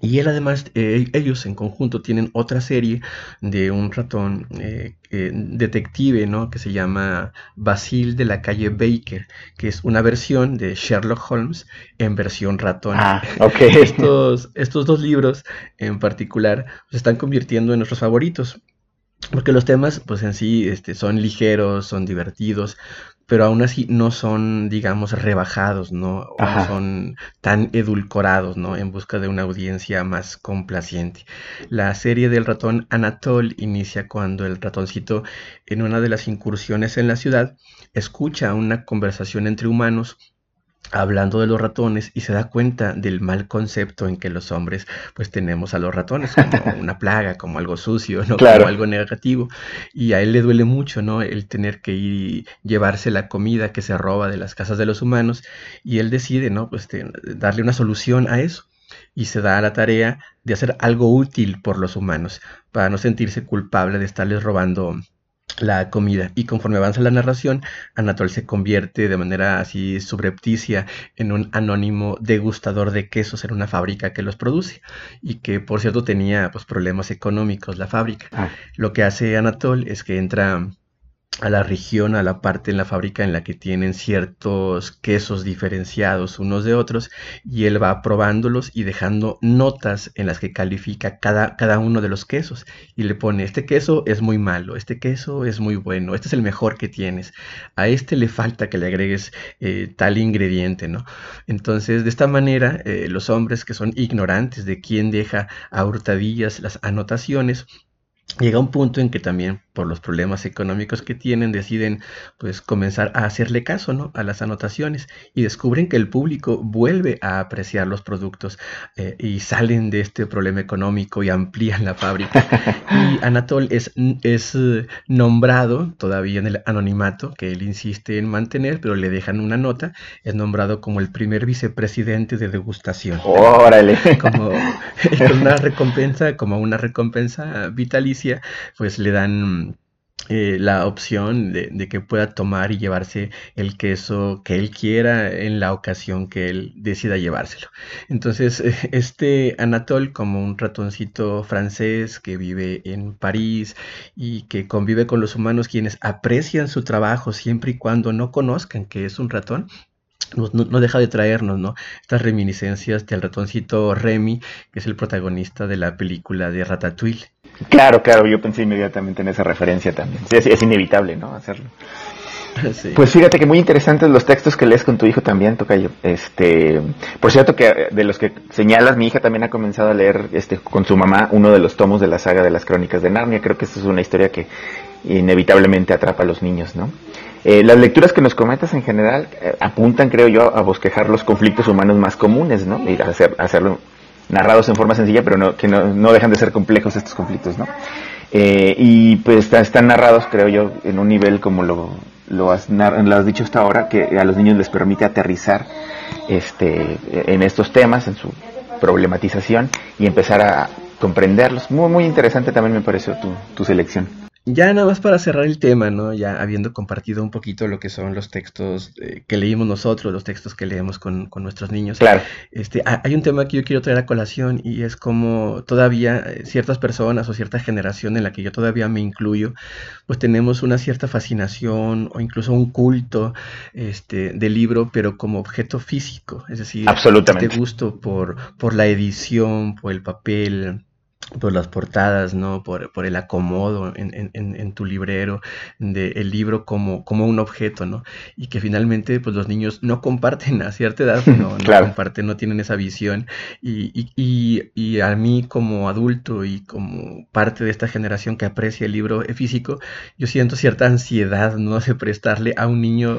Y él además, eh, ellos en conjunto tienen otra serie de un ratón eh, eh, detective, ¿no? Que se llama Basil de la calle Baker, que es una versión de Sherlock Holmes en versión ratón. Ah, estos, estos dos libros en particular se están convirtiendo en nuestros favoritos. Porque los temas, pues en sí, este, son ligeros, son divertidos, pero aún así no son, digamos, rebajados, ¿no? no son tan edulcorados, ¿no? En busca de una audiencia más complaciente. La serie del ratón Anatol inicia cuando el ratoncito, en una de las incursiones en la ciudad, escucha una conversación entre humanos hablando de los ratones y se da cuenta del mal concepto en que los hombres pues tenemos a los ratones como una plaga, como algo sucio, ¿no? como algo negativo y a él le duele mucho, ¿no? el tener que ir y llevarse la comida que se roba de las casas de los humanos y él decide, ¿no? pues darle una solución a eso y se da a la tarea de hacer algo útil por los humanos para no sentirse culpable de estarles robando la comida. Y conforme avanza la narración, Anatol se convierte de manera así subrepticia en un anónimo degustador de quesos en una fábrica que los produce y que por cierto tenía pues problemas económicos la fábrica. Ah. Lo que hace Anatol es que entra a la región, a la parte en la fábrica en la que tienen ciertos quesos diferenciados unos de otros y él va probándolos y dejando notas en las que califica cada, cada uno de los quesos y le pone este queso es muy malo, este queso es muy bueno, este es el mejor que tienes, a este le falta que le agregues eh, tal ingrediente, ¿no? Entonces de esta manera eh, los hombres que son ignorantes de quién deja a hurtadillas las anotaciones, llega un punto en que también por los problemas económicos que tienen deciden pues comenzar a hacerle caso ¿no? a las anotaciones y descubren que el público vuelve a apreciar los productos eh, y salen de este problema económico y amplían la fábrica. Y Anatol es, es eh, nombrado todavía en el anonimato que él insiste en mantener pero le dejan una nota es nombrado como el primer vicepresidente de degustación. Órale como una recompensa como una recompensa vitalicia pues le dan eh, la opción de, que pueda tomar y llevarse el queso que él quiera en la ocasión que él decida llevárselo. Entonces, este Anatole, como un ratoncito francés que vive en París y que convive con los humanos quienes aprecian su trabajo siempre y cuando no conozcan que es un ratón, no, deja de traernos, ¿no? Estas reminiscencias del ratoncito Remy, que es el protagonista de la película de Ratatouille. Claro, claro, yo pensé inmediatamente en esa referencia también. es, inevitable, ¿no? Hacerlo. Pues fíjate que muy interesantes los textos que lees con tu hijo también, Tocayo. Este, por cierto que de los que señalas, mi hija también ha comenzado a leer este con su mamá uno de los tomos de la saga de las Crónicas de Narnia. Creo que esta es una historia que inevitablemente atrapa a los niños, ¿no? Eh, las lecturas que nos comentas en general eh, apuntan, creo yo, a bosquejar los conflictos humanos más comunes, ¿no? Y hacer, hacerlo narrados en forma sencilla, pero no, que no, dejan de ser complejos estos conflictos, ¿no? Eh, y pues están narrados, creo yo, en un nivel como lo, lo, has, lo has dicho hasta ahora, que a los niños les permite aterrizar este, en estos temas, en su problematización y empezar a comprenderlos. Muy, muy interesante también me pareció tu, tu selección. Ya nada más para cerrar el tema, ¿no? Ya habiendo compartido un poquito lo que son los textos eh, que leímos nosotros, los textos que leemos con, nuestros niños. Claro. Este, hay un tema que yo quiero traer a colación y es como todavía eh, ciertas personas o cierta generación en la que yo todavía me incluyo, pues tenemos una cierta fascinación o incluso un culto este, del libro, pero como objeto físico. Es decir, Absolutamente. este gusto por, por la edición, por el papel por las portadas, ¿no? Por, por el acomodo en, en, en, tu librero del libro como, como un objeto, ¿no? Y que finalmente, pues los niños no comparten a cierta edad, no, no comparten, no tienen esa visión. Y, y, y, y, a mí como adulto y como parte de esta generación que aprecia el libro físico, yo siento cierta ansiedad, ¿no? De prestarle a un niño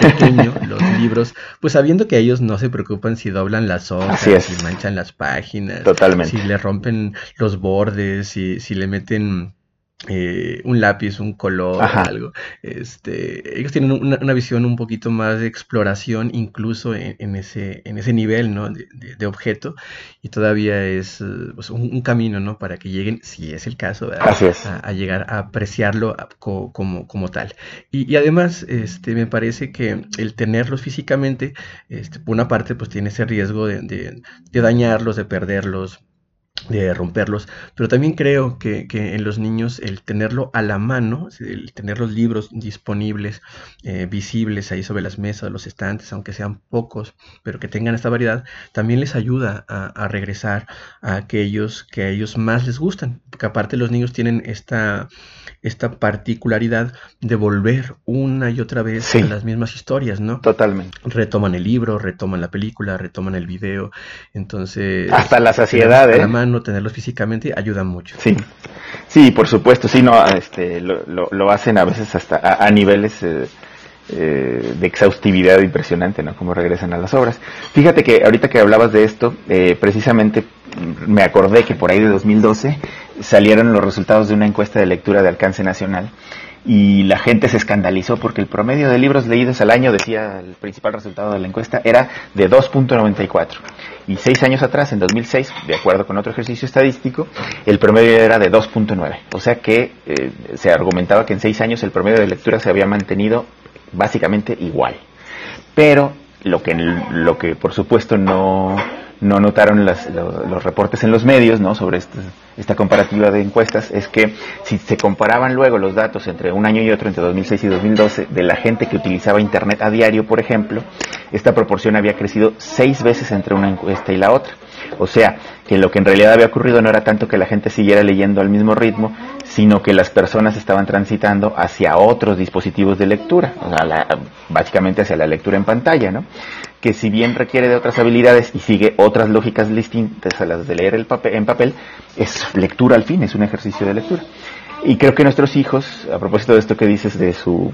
pequeño los libros, pues sabiendo que ellos no se preocupan si doblan las hojas, si manchan las páginas, Totalmente. si le rompen los bordes, y si le meten eh, un lápiz, un color, algo. Este, ellos tienen una, visión un poquito más de exploración, incluso en, ese, en ese nivel ¿no? de, objeto, y todavía es pues, un, camino ¿no? para que lleguen, si es el caso, A, llegar a apreciarlo como, como tal. Y, además, este, me parece que el tenerlos físicamente, este, por una parte, pues tiene ese riesgo de, de dañarlos, de perderlos de romperlos, pero también creo que, en los niños el tenerlo a la mano, el tener los libros disponibles, eh, visibles ahí sobre las mesas, los estantes, aunque sean pocos, pero que tengan esta variedad, también les ayuda a, regresar a aquellos que a ellos más les gustan, porque aparte los niños tienen esta, esta particularidad de volver una y otra vez a las mismas historias, ¿no? Totalmente. Retoman el libro, retoman la película, retoman el video, entonces... Hasta la saciedad, ¿eh? No tenerlos físicamente ayuda mucho. Sí, sí, por supuesto, sí, no, este, lo, lo, hacen a veces hasta a, niveles eh, eh, de exhaustividad impresionante, ¿no? Cómo regresan a las obras. Fíjate que ahorita que hablabas de esto, eh, precisamente me acordé que por ahí de 2012 salieron los resultados de una encuesta de lectura de alcance nacional y la gente se escandalizó porque el promedio de libros leídos al año, decía el principal resultado de la encuesta, era de 2.94. Y seis años atrás, en 2006, de acuerdo con otro ejercicio estadístico, el promedio era de 2.9. O sea que eh, se argumentaba que en seis años el promedio de lectura se había mantenido básicamente igual. Pero lo que, lo que por supuesto no, no notaron los reportes en los medios ¿no? sobre esta, esta, comparativa de encuestas es que si se comparaban luego los datos entre un año y otro, entre 2006 y 2012, de la gente que utilizaba Internet a diario, por ejemplo, esta proporción había crecido seis veces entre una encuesta y la otra. O sea, que lo que en realidad había ocurrido no era tanto que la gente siguiera leyendo al mismo ritmo, sino que las personas estaban transitando hacia otros dispositivos de lectura, o sea, básicamente hacia la lectura en pantalla, ¿no? que si bien requiere de otras habilidades y sigue otras lógicas distintas a las de leer el papel, en papel, es lectura al fin, es un ejercicio de lectura. Y creo que nuestros hijos, a propósito de esto que dices de su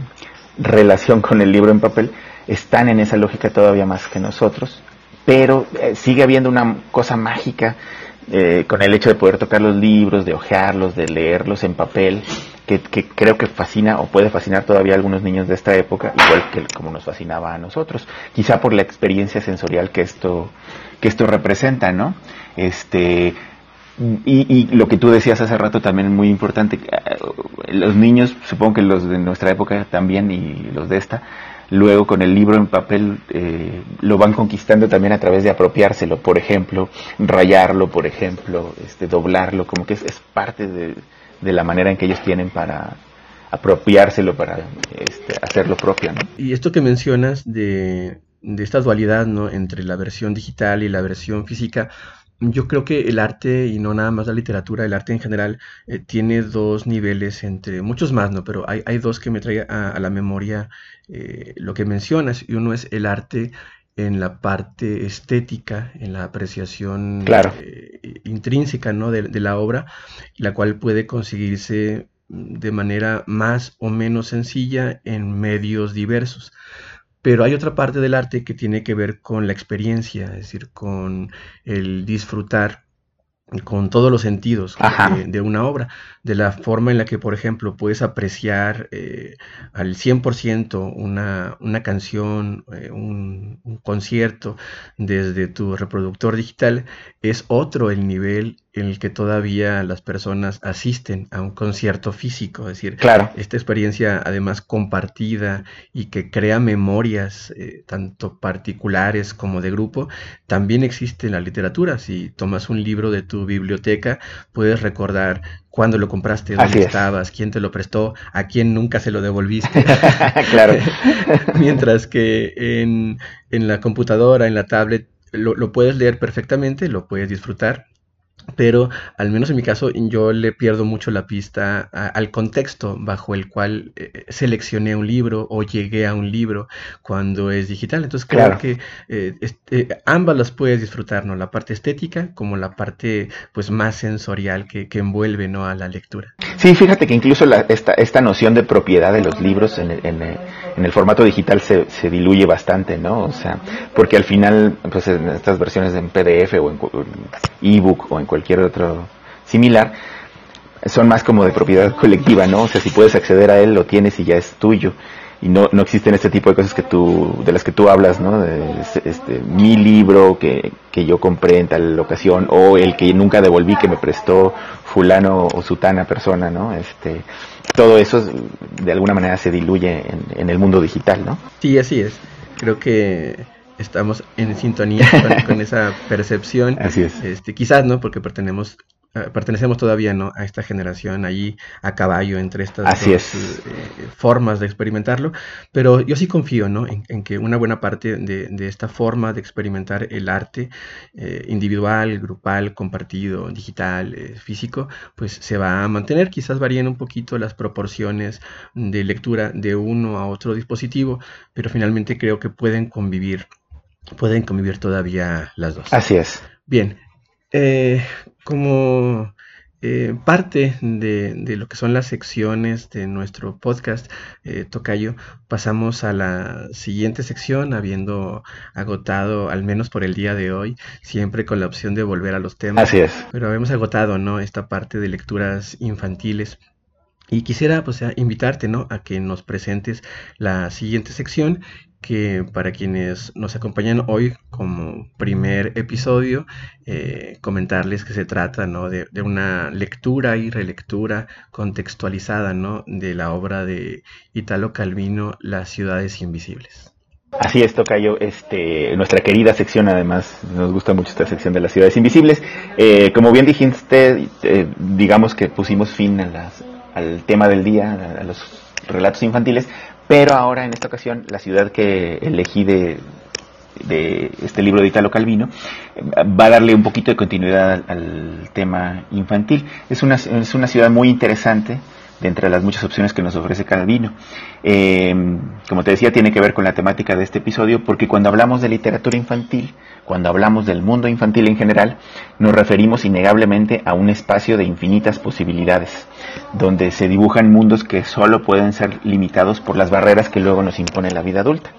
relación con el libro en papel, están en esa lógica todavía más que nosotros, pero eh, sigue habiendo una cosa mágica eh, con el hecho de poder tocar los libros, de hojearlos, de leerlos en papel, que, creo que fascina o puede fascinar todavía a algunos niños de esta época, igual que como nos fascinaba a nosotros, quizá por la experiencia sensorial que esto, que esto representa, ¿no? Este, y, y, lo que tú decías hace rato también es muy importante, eh, los niños, supongo que los de nuestra época también y los de esta, luego con el libro en papel eh, lo van conquistando también a través de apropiárselo, por ejemplo, rayarlo, por ejemplo, este, doblarlo, como que es, parte de, de, la manera en que ellos tienen para apropiárselo, para este, hacerlo propio. Y esto que mencionas de, de esta dualidad ¿no? entre la versión digital y la versión física, yo creo que el arte, y no nada más la literatura, el arte en general, eh, tiene dos niveles entre muchos más, ¿no? Pero hay, hay dos que me traen a, la memoria eh, lo que mencionas, y uno es el arte en la parte estética, en la apreciación eh, intrínseca ¿no? de, de, la obra, la cual puede conseguirse de manera más o menos sencilla en medios diversos. Pero hay otra parte del arte que tiene que ver con la experiencia, es decir, con el disfrutar con todos los sentidos de, una obra, de la forma en la que, por ejemplo, puedes apreciar eh, al 100% una, una canción, eh, un, concierto desde tu reproductor digital, es otro el nivel en el que todavía las personas asisten a un concierto físico, es decir, claro. esta experiencia además compartida y que crea memorias eh, tanto particulares como de grupo, también existe en la literatura. Si tomas un libro de tu biblioteca, puedes recordar cuándo lo compraste, dónde estabas, quién te lo prestó, a quién nunca se lo devolviste. claro. Mientras que en, en, la computadora, en la tablet, lo, lo puedes leer perfectamente, lo puedes disfrutar pero al menos en mi caso yo le pierdo mucho la pista al contexto bajo el cual eh, seleccioné un libro o llegué a un libro cuando es digital. Entonces creo que eh, este, ambas las puedes disfrutar, ¿no? La parte estética como la parte pues más sensorial que, que envuelve ¿no? a la lectura. Sí, fíjate que incluso la, esta, esta noción de propiedad de los libros en, en, en el formato digital se, se, diluye bastante, ¿no? O sea, porque al final, pues en estas versiones en PDF o en ebook o en cualquier otro similar, son más como de propiedad colectiva, ¿no? O sea, si puedes acceder a él, lo tienes y ya es tuyo. Y no, no existen este tipo de cosas que tú, de las que tú hablas, ¿no? De, este, mi libro que, que yo compré en tal ocasión, o el que nunca devolví que me prestó fulano o sutana persona, ¿no? Este, todo eso de alguna manera se diluye en, en el mundo digital, ¿no? Sí, así es. Creo que estamos en sintonía con, esa percepción. Así es. Este, quizás, ¿no? Porque pertenecemos, eh, pertenecemos todavía, ¿no? A esta generación ahí a caballo entre estas dos eh, formas de experimentarlo. Pero yo sí confío, ¿no? En, que una buena parte de, esta forma de experimentar el arte eh, individual, grupal, compartido, digital, físico, pues se va a mantener. Quizás varíen un poquito las proporciones de lectura de uno a otro dispositivo, pero finalmente creo que pueden convivir pueden convivir todavía las dos. Así es. Bien, eh, como eh, parte de, lo que son las secciones de nuestro podcast, eh, Tocayo, pasamos a la siguiente sección, habiendo agotado, al menos por el día de hoy, siempre con la opción de volver a los temas. Así es. Pero hemos agotado, ¿no? Esta parte de lecturas infantiles. Y quisiera, pues, invitarte, ¿no? A que nos presentes la siguiente sección que para quienes nos acompañan hoy como primer episodio, eh, comentarles que se trata ¿no? de, una lectura y relectura contextualizada ¿no? de la obra de Italo Calvino, Las ciudades invisibles. Así es, Tocayo, este, nuestra querida sección, además, nos gusta mucho esta sección de las ciudades invisibles. Eh, como bien dijiste, eh, digamos que pusimos fin al tema del día, a los relatos infantiles, pero ahora, en esta ocasión, la ciudad que elegí de, este libro de Italo Calvino va a darle un poquito de continuidad al, tema infantil. Es una, es una ciudad muy interesante de entre las muchas opciones que nos ofrece Calvino. Eh, como te decía, tiene que ver con la temática de este episodio, porque cuando hablamos de literatura infantil, cuando hablamos del mundo infantil en general, nos referimos innegablemente a un espacio de infinitas posibilidades, donde se dibujan mundos que solo pueden ser limitados por las barreras que luego nos impone la vida adulta.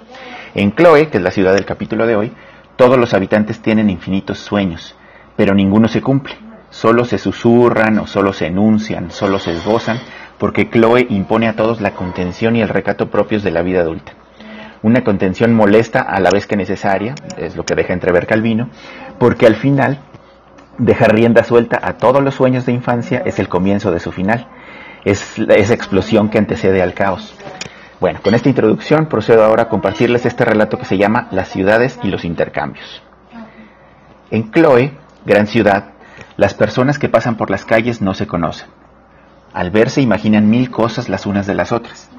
En Chloe, que es la ciudad del capítulo de hoy, todos los habitantes tienen infinitos sueños, pero ninguno se cumple. Solo se susurran o solo se enuncian, solo se esbozan, porque Chloe impone a todos la contención y el recato propios de la vida adulta. Una contención molesta a la vez que necesaria, es lo que deja entrever Calvino, porque al final dejar rienda suelta a todos los sueños de infancia es el comienzo de su final, es esa explosión que antecede al caos. Bueno, con esta introducción procedo ahora a compartirles este relato que se llama Las ciudades y los intercambios. En Chloe, gran ciudad, las personas que pasan por las calles no se conocen. Al verse imaginan mil cosas las unas de las otras.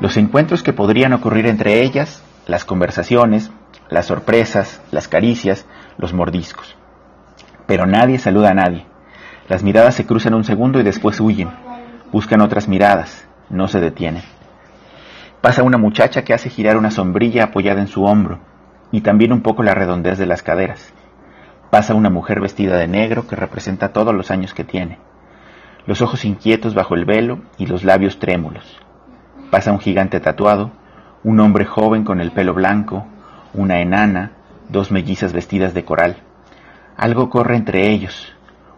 Los encuentros que podrían ocurrir entre ellas, las conversaciones, las sorpresas, las caricias, los mordiscos. Pero nadie saluda a nadie. Las miradas se cruzan un segundo y después huyen. Buscan otras miradas, no se detienen. Pasa una muchacha que hace girar una sombrilla apoyada en su hombro y también un poco la redondez de las caderas. Pasa una mujer vestida de negro que representa todos los años que tiene. Los ojos inquietos bajo el velo y los labios trémulos Pasa un gigante tatuado, un hombre joven con el pelo blanco, una enana, dos mellizas vestidas de coral. Algo corre entre ellos,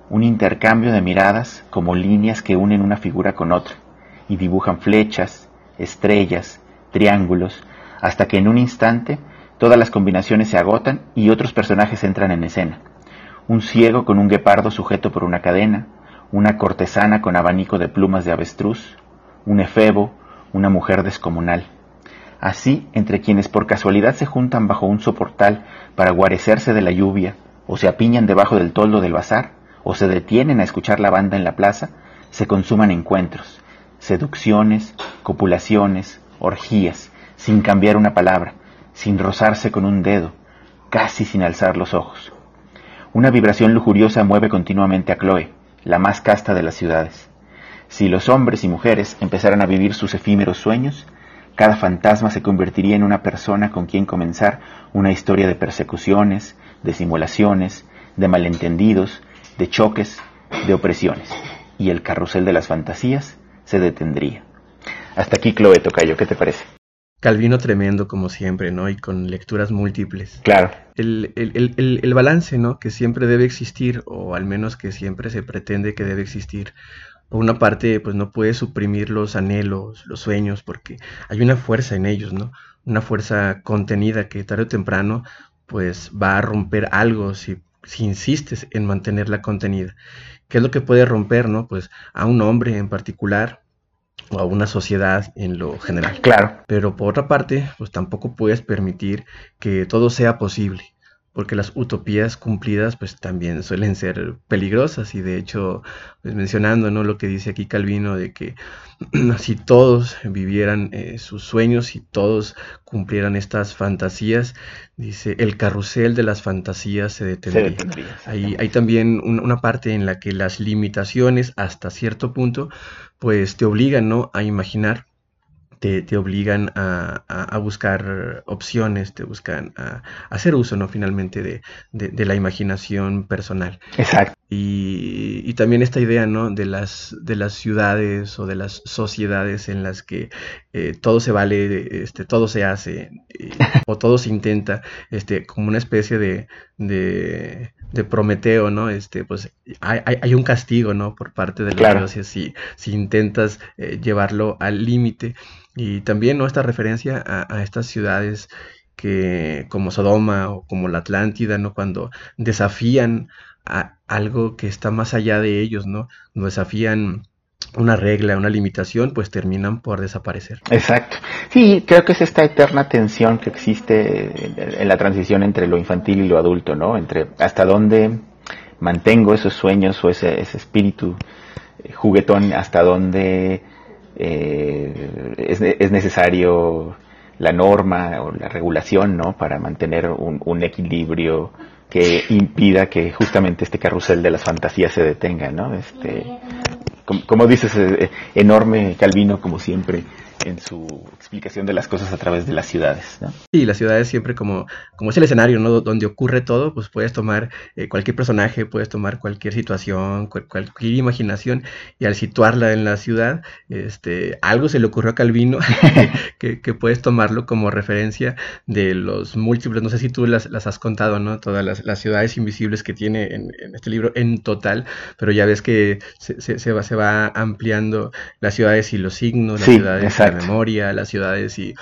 un intercambio de miradas como líneas que unen una figura con otra y dibujan flechas, estrellas, triángulos, hasta que en un instante todas las combinaciones se agotan y otros personajes entran en escena. Un ciego con un guepardo sujeto por una cadena, una cortesana con abanico de plumas de avestruz, un efebo, una mujer descomunal. Así, entre quienes por casualidad se juntan bajo un soportal para guarecerse de la lluvia, o se apiñan debajo del toldo del bazar, o se detienen a escuchar la banda en la plaza, se consuman encuentros, seducciones, copulaciones, orgías, sin cambiar una palabra, sin rozarse con un dedo, casi sin alzar los ojos. Una vibración lujuriosa mueve continuamente a Chloe, la más casta de las ciudades. Si los hombres y mujeres empezaran a vivir sus efímeros sueños, cada fantasma se convertiría en una persona con quien comenzar una historia de persecuciones, de simulaciones, de malentendidos, de choques, de opresiones, y el carrusel de las fantasías se detendría. Hasta aquí, Chloe Tocayo, ¿qué te parece? Calvino tremendo, como siempre, ¿no? Y con lecturas múltiples. Claro. El, el, balance, ¿no? Que siempre debe existir, o al menos que siempre se pretende que debe existir, por una parte, pues no puede suprimir los anhelos, los sueños, porque hay una fuerza en ellos, ¿no? Una fuerza contenida que tarde o temprano, pues va a romper algo si, si insistes en mantenerla contenida. ¿Qué es lo que puede romper, no? Pues a un hombre en particular o a una sociedad en lo general. Claro. Pero por otra parte, pues tampoco puedes permitir que todo sea posible porque las utopías cumplidas pues también suelen ser peligrosas y de hecho pues, mencionando ¿no? lo que dice aquí Calvino de que si todos vivieran eh, sus sueños y todos cumplieran estas fantasías dice el carrusel de las fantasías se detendría, hay, hay, también una parte en la que las limitaciones hasta cierto punto pues te obligan ¿no? a imaginar te, obligan a, buscar opciones, te buscan a, hacer uso, ¿no? Finalmente de, la imaginación personal. Exacto. Y, también esta idea, ¿no? De las, de las ciudades o de las sociedades en las que eh, todo se vale, este, todo se hace eh, o todo se intenta, este, como una especie de, de, Prometeo, ¿no? Este, pues hay, hay, un castigo, ¿no? Por parte de los dioses si, si intentas eh, llevarlo al límite. Y también, ¿no? Esta referencia a, a estas ciudades que como Sodoma o como la Atlántida, ¿no? Cuando desafían a algo que está más allá de ellos, ¿no? Desafían una regla, una limitación, pues terminan por desaparecer. Exacto. Sí, creo que es esta eterna tensión que existe en la transición entre lo infantil y lo adulto, ¿no? Entre hasta dónde mantengo esos sueños o ese, espíritu eh, juguetón, hasta dónde eh, es, necesario la norma o la regulación, ¿no? Para mantener un equilibrio que impida que justamente este carrusel de las fantasías se detenga, ¿no? Este, como, dices, eh, enorme Calvino, como siempre, en su explicación de las cosas a través de las ciudades. ¿no? Sí, las ciudades siempre como, como es el escenario ¿no? donde ocurre todo, pues puedes tomar eh, cualquier personaje, puedes tomar cualquier situación, cualquier imaginación y al situarla en la ciudad, este, algo se le ocurrió a Calvino que, que, puedes tomarlo como referencia de los múltiples, no sé si tú las, las has contado, ¿no? Todas las, las, ciudades invisibles que tiene en, este libro en total, pero ya ves que se, se, va, se va ampliando las ciudades y los signos, las ciudades memoria, las ciudades y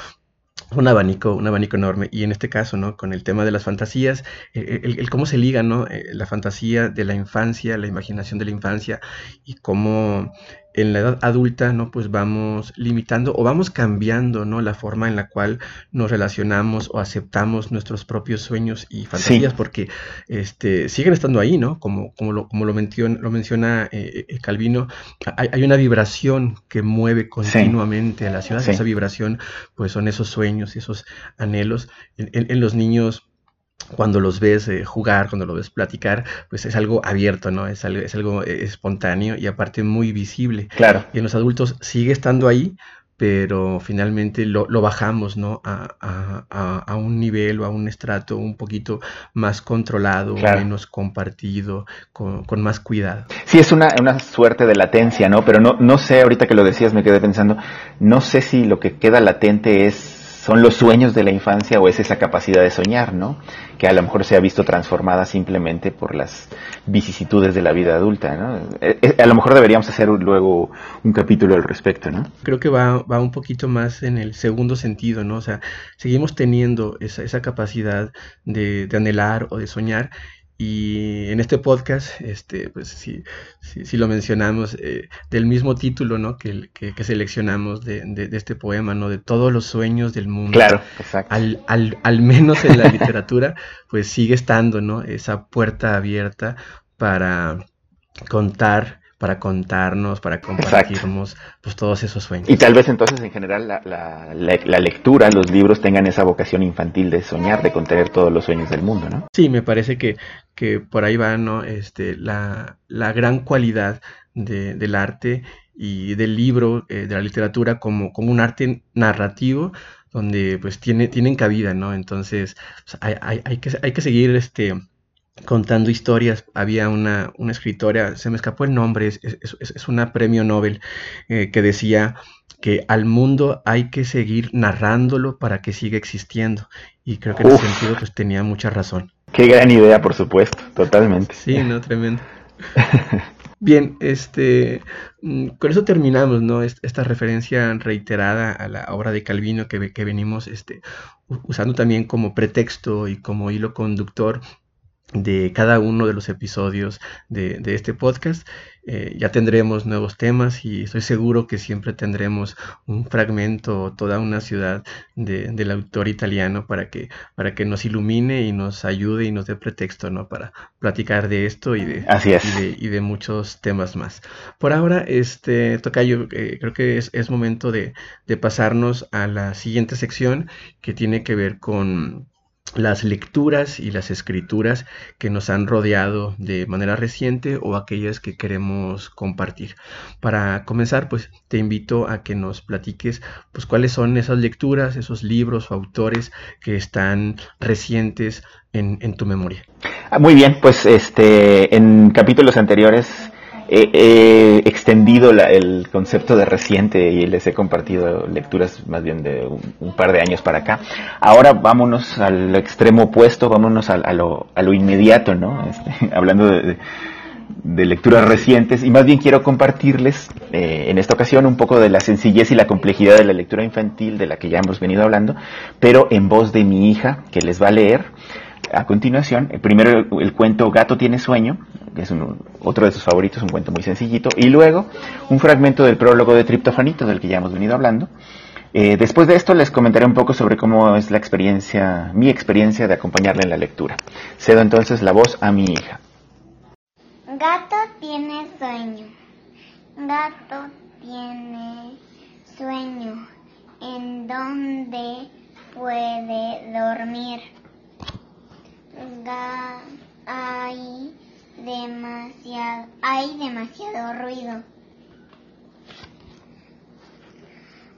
un abanico, un abanico enorme. Y en este caso, ¿no? Con el tema de las fantasías, el, cómo se liga, ¿no? Eh, la fantasía de la infancia, la imaginación de la infancia y cómo en la edad adulta, ¿no? Pues vamos limitando o vamos cambiando, ¿no? La forma en la cual nos relacionamos o aceptamos nuestros propios sueños y fantasías, porque este, siguen estando ahí, ¿no? Como, como, lo, como lo, menciona, lo menciona eh, eh, Calvino, hay, una vibración que mueve continuamente a la ciudad, esa vibración, pues son esos sueños y esos anhelos. en los niños cuando los ves eh, jugar, cuando los ves platicar, pues es algo abierto, ¿no? Es algo, es algo eh, espontáneo y aparte muy visible. Claro. Y en los adultos sigue estando ahí, pero finalmente lo, bajamos, ¿no? A, un nivel o a un estrato un poquito más controlado, menos compartido, con, más cuidado. Sí, es una, una, suerte de latencia, ¿no? Pero no, no sé, ahorita que lo decías me quedé pensando, no sé si lo que queda latente es son los sueños de la infancia o es esa capacidad de soñar, ¿no? Que a lo mejor se ha visto transformada simplemente por las vicisitudes de la vida adulta, ¿no? Eh, eh, a lo mejor deberíamos hacer luego un capítulo al respecto, ¿no? Creo que va, va un poquito más en el segundo sentido, ¿no? O sea, seguimos teniendo esa, esa capacidad de, de anhelar o de soñar y en este podcast, este, pues sí, sí, lo mencionamos, eh, del mismo título, ¿no? Que, que, seleccionamos de, de, este poema, ¿no? De todos los sueños del mundo. Claro, exacto. Al, al, al menos en la literatura, pues sigue estando, ¿no? Esa puerta abierta para contar para contarnos, para compartirnos pues, todos esos sueños. Y tal vez entonces en general la, la, la, lectura, los libros tengan esa vocación infantil de soñar, de contener todos los sueños del mundo, ¿no? Sí, me parece que, que por ahí va ¿no? este, la, la gran cualidad de, del arte y del libro, eh, de la literatura como, como un arte narrativo donde pues tiene, tienen cabida, ¿no? Entonces pues, hay, hay, hay, que, hay que seguir este contando historias. Había una, una escritora, se me escapó el nombre, es, es, una premio Nobel eh, que decía que al mundo hay que seguir narrándolo para que siga existiendo. Y creo que en ese sentido pues tenía mucha razón. Qué gran idea, por supuesto, totalmente. Sí, no, tremendo. Bien, este, mm, con eso terminamos, ¿no? Esta referencia reiterada a la obra de Calvino que, que venimos este, usando también como pretexto y como hilo conductor de cada uno de los episodios de, este podcast. Eh, ya tendremos nuevos temas y estoy seguro que siempre tendremos un fragmento o toda una ciudad del autor italiano para que, para que nos ilumine y nos ayude y nos dé pretexto ¿no? para platicar de esto y de, Y de, muchos temas más. Por ahora, este, Tocayo, eh, creo que es, es momento de, de pasarnos a la siguiente sección que tiene que ver con las lecturas y las escrituras que nos han rodeado de manera reciente o aquellas que queremos compartir. Para comenzar, pues te invito a que nos platiques pues cuáles son esas lecturas, esos libros o autores que están recientes en, en tu memoria. Ah, muy bien, pues este en capítulos anteriores he, extendido el concepto de reciente y les he compartido lecturas más bien de un, par de años para acá. Ahora vámonos al extremo opuesto, vámonos a, lo, a lo, inmediato, ¿no? Este, hablando de, lecturas recientes y más bien quiero compartirles eh, en esta ocasión un poco de la sencillez y la complejidad de la lectura infantil de la que ya hemos venido hablando, pero en voz de mi hija que les va a leer a continuación, eh, primero el, cuento Gato tiene sueño, que es otro de sus favoritos, un cuento muy sencillito, y luego un fragmento del prólogo de Triptofanito, del que ya hemos venido hablando. Eh, después de esto les comentaré un poco sobre cómo es la experiencia, mi experiencia de acompañarle en la lectura. Cedo entonces la voz a mi hija. Gato tiene sueño. Gato tiene sueño. ¿En dónde puede dormir? Hay demasiado, hay demasiado ruido.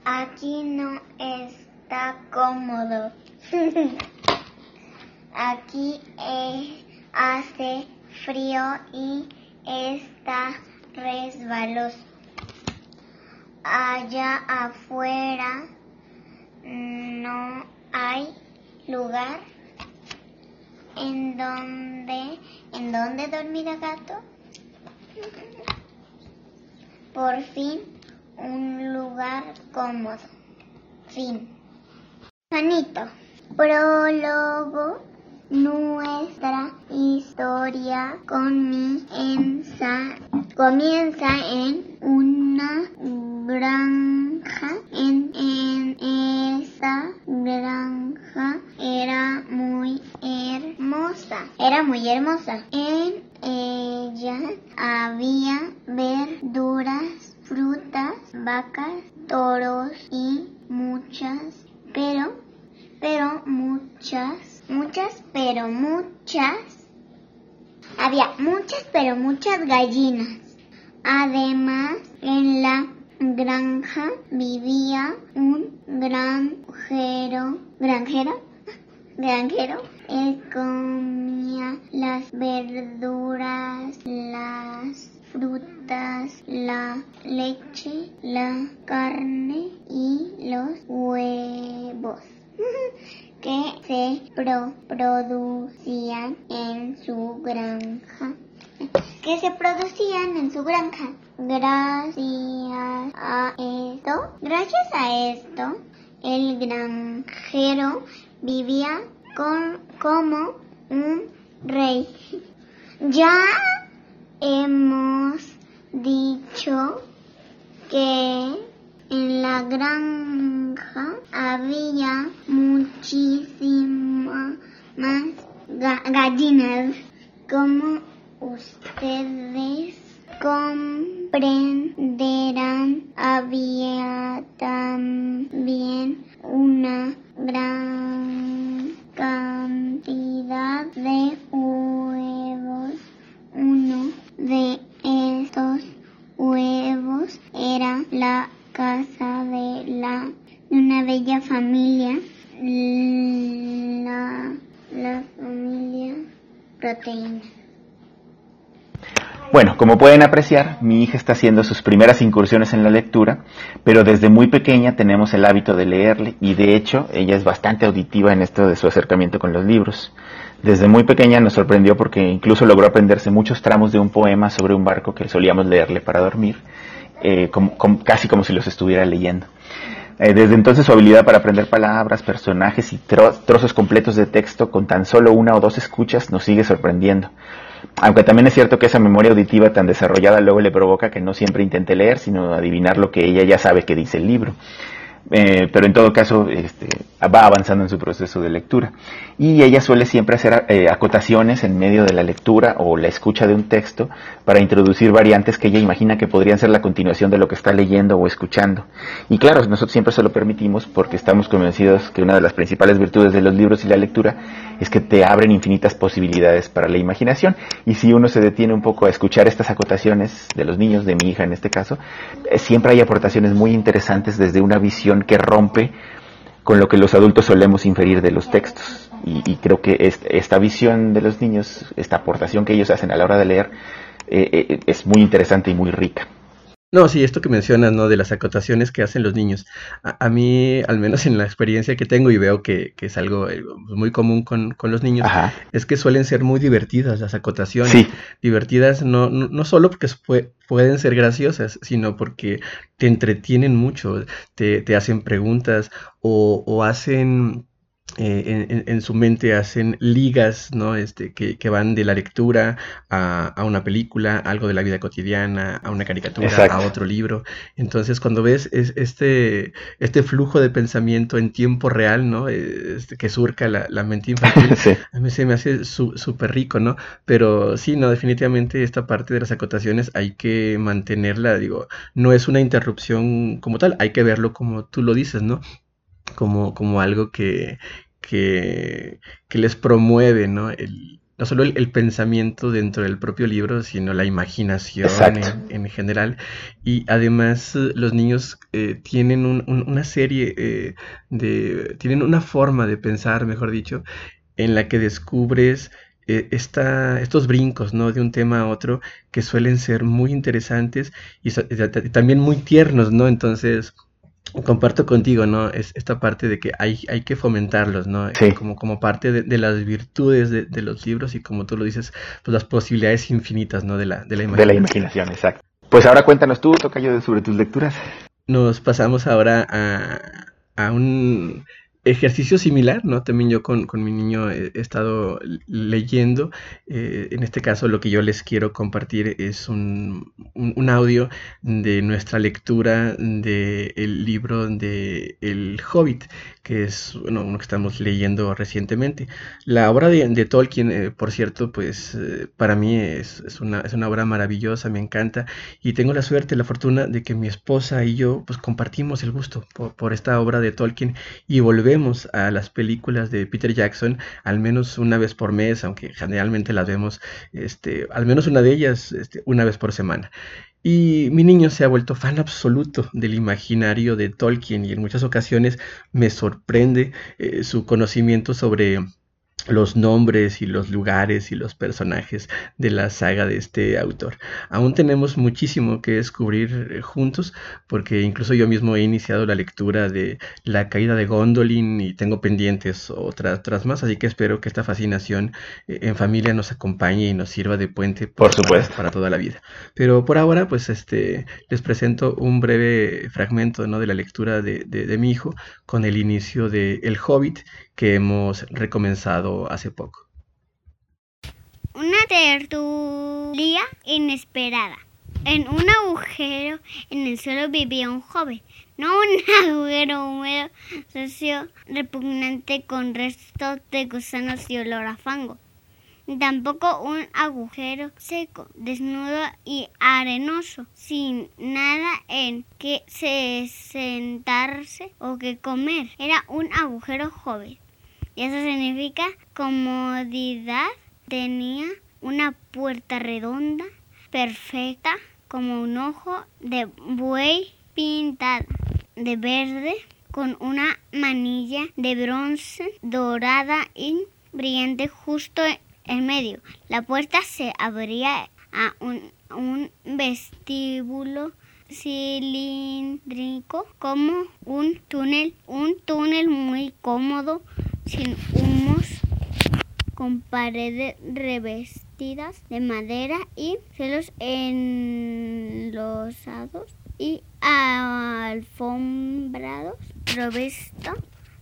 Aquí no está cómodo. Aquí hace frío y está resbaloso. Allá afuera no hay lugar ¿En dónde, en dónde dormirá gato? Por fin, un lugar cómodo. Fin. Juanito. Prólogo. Nuestra historia comienza, comienza en una granja. Hermosa. En ella había verduras, frutas, vacas, toros y muchas, pero, pero muchas, muchas, pero muchas. Había muchas, pero muchas gallinas. Además, en la granja vivía un granjero, granjero, granjero, él comía las verduras, las frutas, la leche, la carne y los huevos que se producían en su granja que se producían en su granja. Gracias a esto, gracias a esto, el granjero vivía con, como un rey. Ya hemos dicho que en la granja había muchísimas más gallinas. Como ustedes comprenderán, había también una gran cantidad de huevos. Uno de estos huevos era la casa de la una bella familia, la, la familia proteína. Bueno, como pueden apreciar, mi hija está haciendo sus primeras incursiones en la lectura, pero desde muy pequeña tenemos el hábito de leerle y de hecho ella es bastante auditiva en esto de su acercamiento con los libros. Desde muy pequeña nos sorprendió porque incluso logró aprenderse muchos tramos de un poema sobre un barco que solíamos leerle para dormir, eh, casi como si los estuviera leyendo. Eh, desde entonces su habilidad para aprender palabras, personajes y trozos completos de texto con tan solo una o dos escuchas nos sigue sorprendiendo. Aunque también es cierto que esa memoria auditiva tan desarrollada luego le provoca que no siempre intente leer, sino adivinar lo que ella ya sabe que dice el libro. eh, pero en todo caso este, va avanzando en su proceso de lectura. Y ella suele siempre hacer eh, acotaciones en medio de la lectura o la escucha de un texto para introducir variantes que ella imagina que podrían ser la continuación de lo que está leyendo o escuchando. Y claro, nosotros siempre se lo permitimos porque estamos convencidos que una de las principales virtudes de los libros y la lectura es que te abren infinitas posibilidades para la imaginación. Y si uno se detiene un poco a escuchar estas acotaciones de los niños, de mi hija en este caso, eh, siempre hay aportaciones muy interesantes desde una visión que rompe con lo que los adultos solemos inferir de los textos. Y, creo que esta visión de los niños, esta aportación que ellos hacen a la hora de leer, eh, eh, es muy interesante y muy rica. No, sí, esto que mencionas, ¿no? De las acotaciones que hacen los niños. A, mí, al menos en la experiencia que tengo y veo que, es algo eh, muy común con, los niños, es que suelen ser muy divertidas las acotaciones. Sí. Divertidas no, no, solo porque pueden ser graciosas, sino porque te entretienen mucho, te, te hacen preguntas o, o hacen eh, en, su mente hacen ligas, ¿no? Este, que, que van de la lectura a, a, una película, algo de la vida cotidiana, a una caricatura, a otro libro. Entonces, cuando ves es, este, este flujo de pensamiento en tiempo real, ¿no? Este, que surca la, la mente infantil, a mí se me hace súper rico, ¿no? Pero sí, no, definitivamente esta parte de las acotaciones hay que mantenerla, digo, no es una interrupción como tal, hay que verlo como tú lo dices, ¿no? Como, como algo que, que, les promueve, ¿no? El, no solo el, pensamiento dentro del propio libro, sino la imaginación en, general. Y además eh, los niños eh, tienen una serie eh, de... tienen una forma de pensar, mejor dicho, en la que descubres estos brincos, ¿no? De un tema a otro que suelen ser muy interesantes y, y también muy tiernos, ¿no? Entonces comparto contigo, ¿no? Es esta parte de que hay, hay que fomentarlos, ¿no? Como, como parte de, las virtudes de, los libros y como tú lo dices, pues las posibilidades infinitas, ¿no? De la, de la imaginación. De la imaginación, exacto. Pues ahora cuéntanos tú, Tocayo, sobre tus lecturas. Nos pasamos ahora a, a un ejercicio similar, ¿no? También yo con, mi niño he, estado leyendo. Eh, en este caso lo que yo les quiero compartir es un, audio de nuestra lectura del libro de El Hobbit, que es uno que estamos leyendo recientemente. La obra de, Tolkien, eh, por cierto, pues eh, para mí es, una, es una obra maravillosa, me encanta y tengo la suerte, la fortuna de que mi esposa y yo pues compartimos el gusto por, por esta obra de Tolkien y volvemos vemos a las películas de Peter Jackson al menos una vez por mes, aunque generalmente las vemos este, al menos una de ellas este, una vez por semana. Y mi niño se ha vuelto fan absoluto del imaginario de Tolkien y en muchas ocasiones me sorprende eh, su conocimiento sobre los nombres y los lugares y los personajes de la saga de este autor. Aún tenemos muchísimo que descubrir eh, juntos porque incluso yo mismo he iniciado la lectura de La caída de Gondolin y tengo pendientes otras, otras más, así que espero que esta fascinación eh, en familia nos acompañe y nos sirva de puente por supuesto. Para, toda la vida. Pero por ahora pues este les presento un breve fragmento ¿no? de la lectura de, de mi hijo con el inicio de El Hobbit que hemos recomenzado hace poco. Una tertulia inesperada. En un agujero en el suelo vivía un joven, no un agujero húmedo, sucio, repugnante con restos de gusanos y olor a fango. Tampoco un agujero seco, desnudo y arenoso, sin nada en que se sentarse o que comer. Era un agujero joven, y eso significa comodidad. Tenía una puerta redonda, perfecta, como un ojo de buey pintada de verde con una manilla de bronce dorada y brillante justo en medio. La puerta se abría a un, vestíbulo cilíndrico como un túnel, un túnel muy cómodo sin humos, con paredes revestidas de madera y cielos enlosados y alfombrados, provisto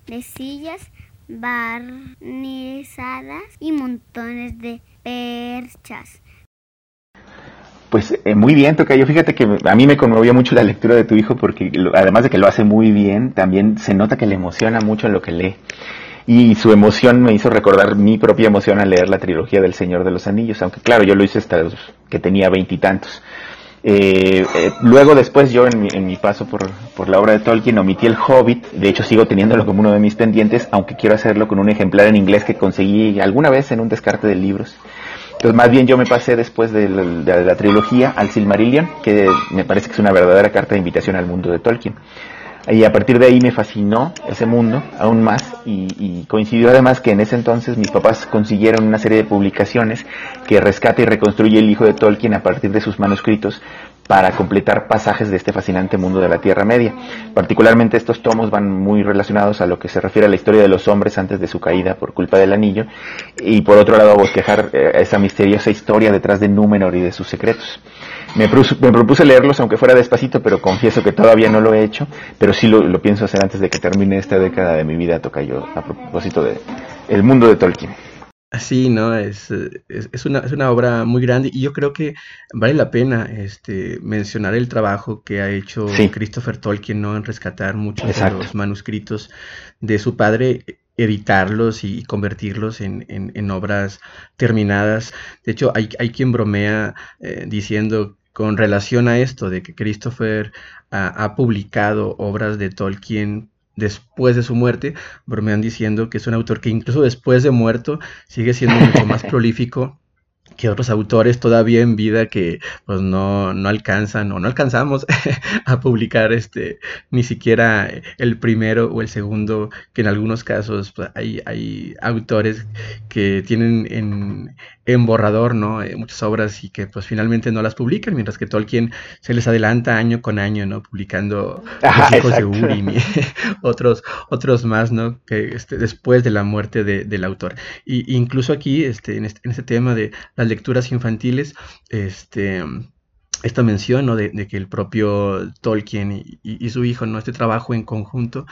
de sillas barnizadas y montones de perchas Pues eh, muy bien, Tocayo. Fíjate que a mí me conmovió mucho la lectura de tu hijo porque además de que lo hace muy bien, también se nota que le emociona mucho lo que lee. Y su emoción me hizo recordar mi propia emoción al leer la trilogía del Señor de los Anillos, aunque claro, yo lo hice hasta que tenía veintitantos. Eh, eh, luego después yo en mi, en mi paso por, por, la obra de Tolkien omití el Hobbit, de hecho sigo teniéndolo como uno de mis pendientes, aunque quiero hacerlo con un ejemplar en inglés que conseguí alguna vez en un descarte de libros. Entonces más bien yo me pasé después de la, de la trilogía al Silmarillion, que me parece que es una verdadera carta de invitación al mundo de Tolkien. Y a partir de ahí me fascinó ese mundo aún más y, y, coincidió además que en ese entonces mis papás consiguieron una serie de publicaciones que rescata y reconstruye el hijo de Tolkien a partir de sus manuscritos para completar pasajes de este fascinante mundo de la Tierra Media. Particularmente estos tomos van muy relacionados a lo que se refiere a la historia de los hombres antes de su caída por culpa del anillo y por otro lado a bosquejar eh, esa misteriosa historia detrás de Númenor y de sus secretos. Me, me, propuse leerlos aunque fuera despacito, pero confieso que todavía no lo he hecho, pero sí lo, lo pienso hacer antes de que termine esta década de mi vida, toca yo, a propósito de el mundo de Tolkien. Sí, ¿no? Es, es, es, una, es una obra muy grande y yo creo que vale la pena este, mencionar el trabajo que ha hecho sí. Christopher Tolkien, ¿no? En rescatar muchos Exacto. de los manuscritos de su padre editarlos y convertirlos en, en, en, obras terminadas. De hecho, hay, hay quien bromea eh, diciendo con relación a esto de que Christopher ha, ha publicado obras de Tolkien después de su muerte, bromean diciendo que es un autor que incluso después de muerto sigue siendo mucho más prolífico que otros autores todavía en vida que pues no, no alcanzan o no alcanzamos a publicar este ni siquiera el primero o el segundo que en algunos casos pues, hay, hay autores que tienen en, en borrador no eh, muchas obras y que pues finalmente no las publican mientras que Tolkien se les adelanta año con año no publicando Ajá, los hijos exacto. de Urim y otros otros más no que este, después de la muerte de, del autor. Y incluso aquí este en este, en este tema de las lecturas infantiles, este, esta mención ¿no? de, de, que el propio Tolkien y, y, y, su hijo, ¿no? este trabajo en conjunto,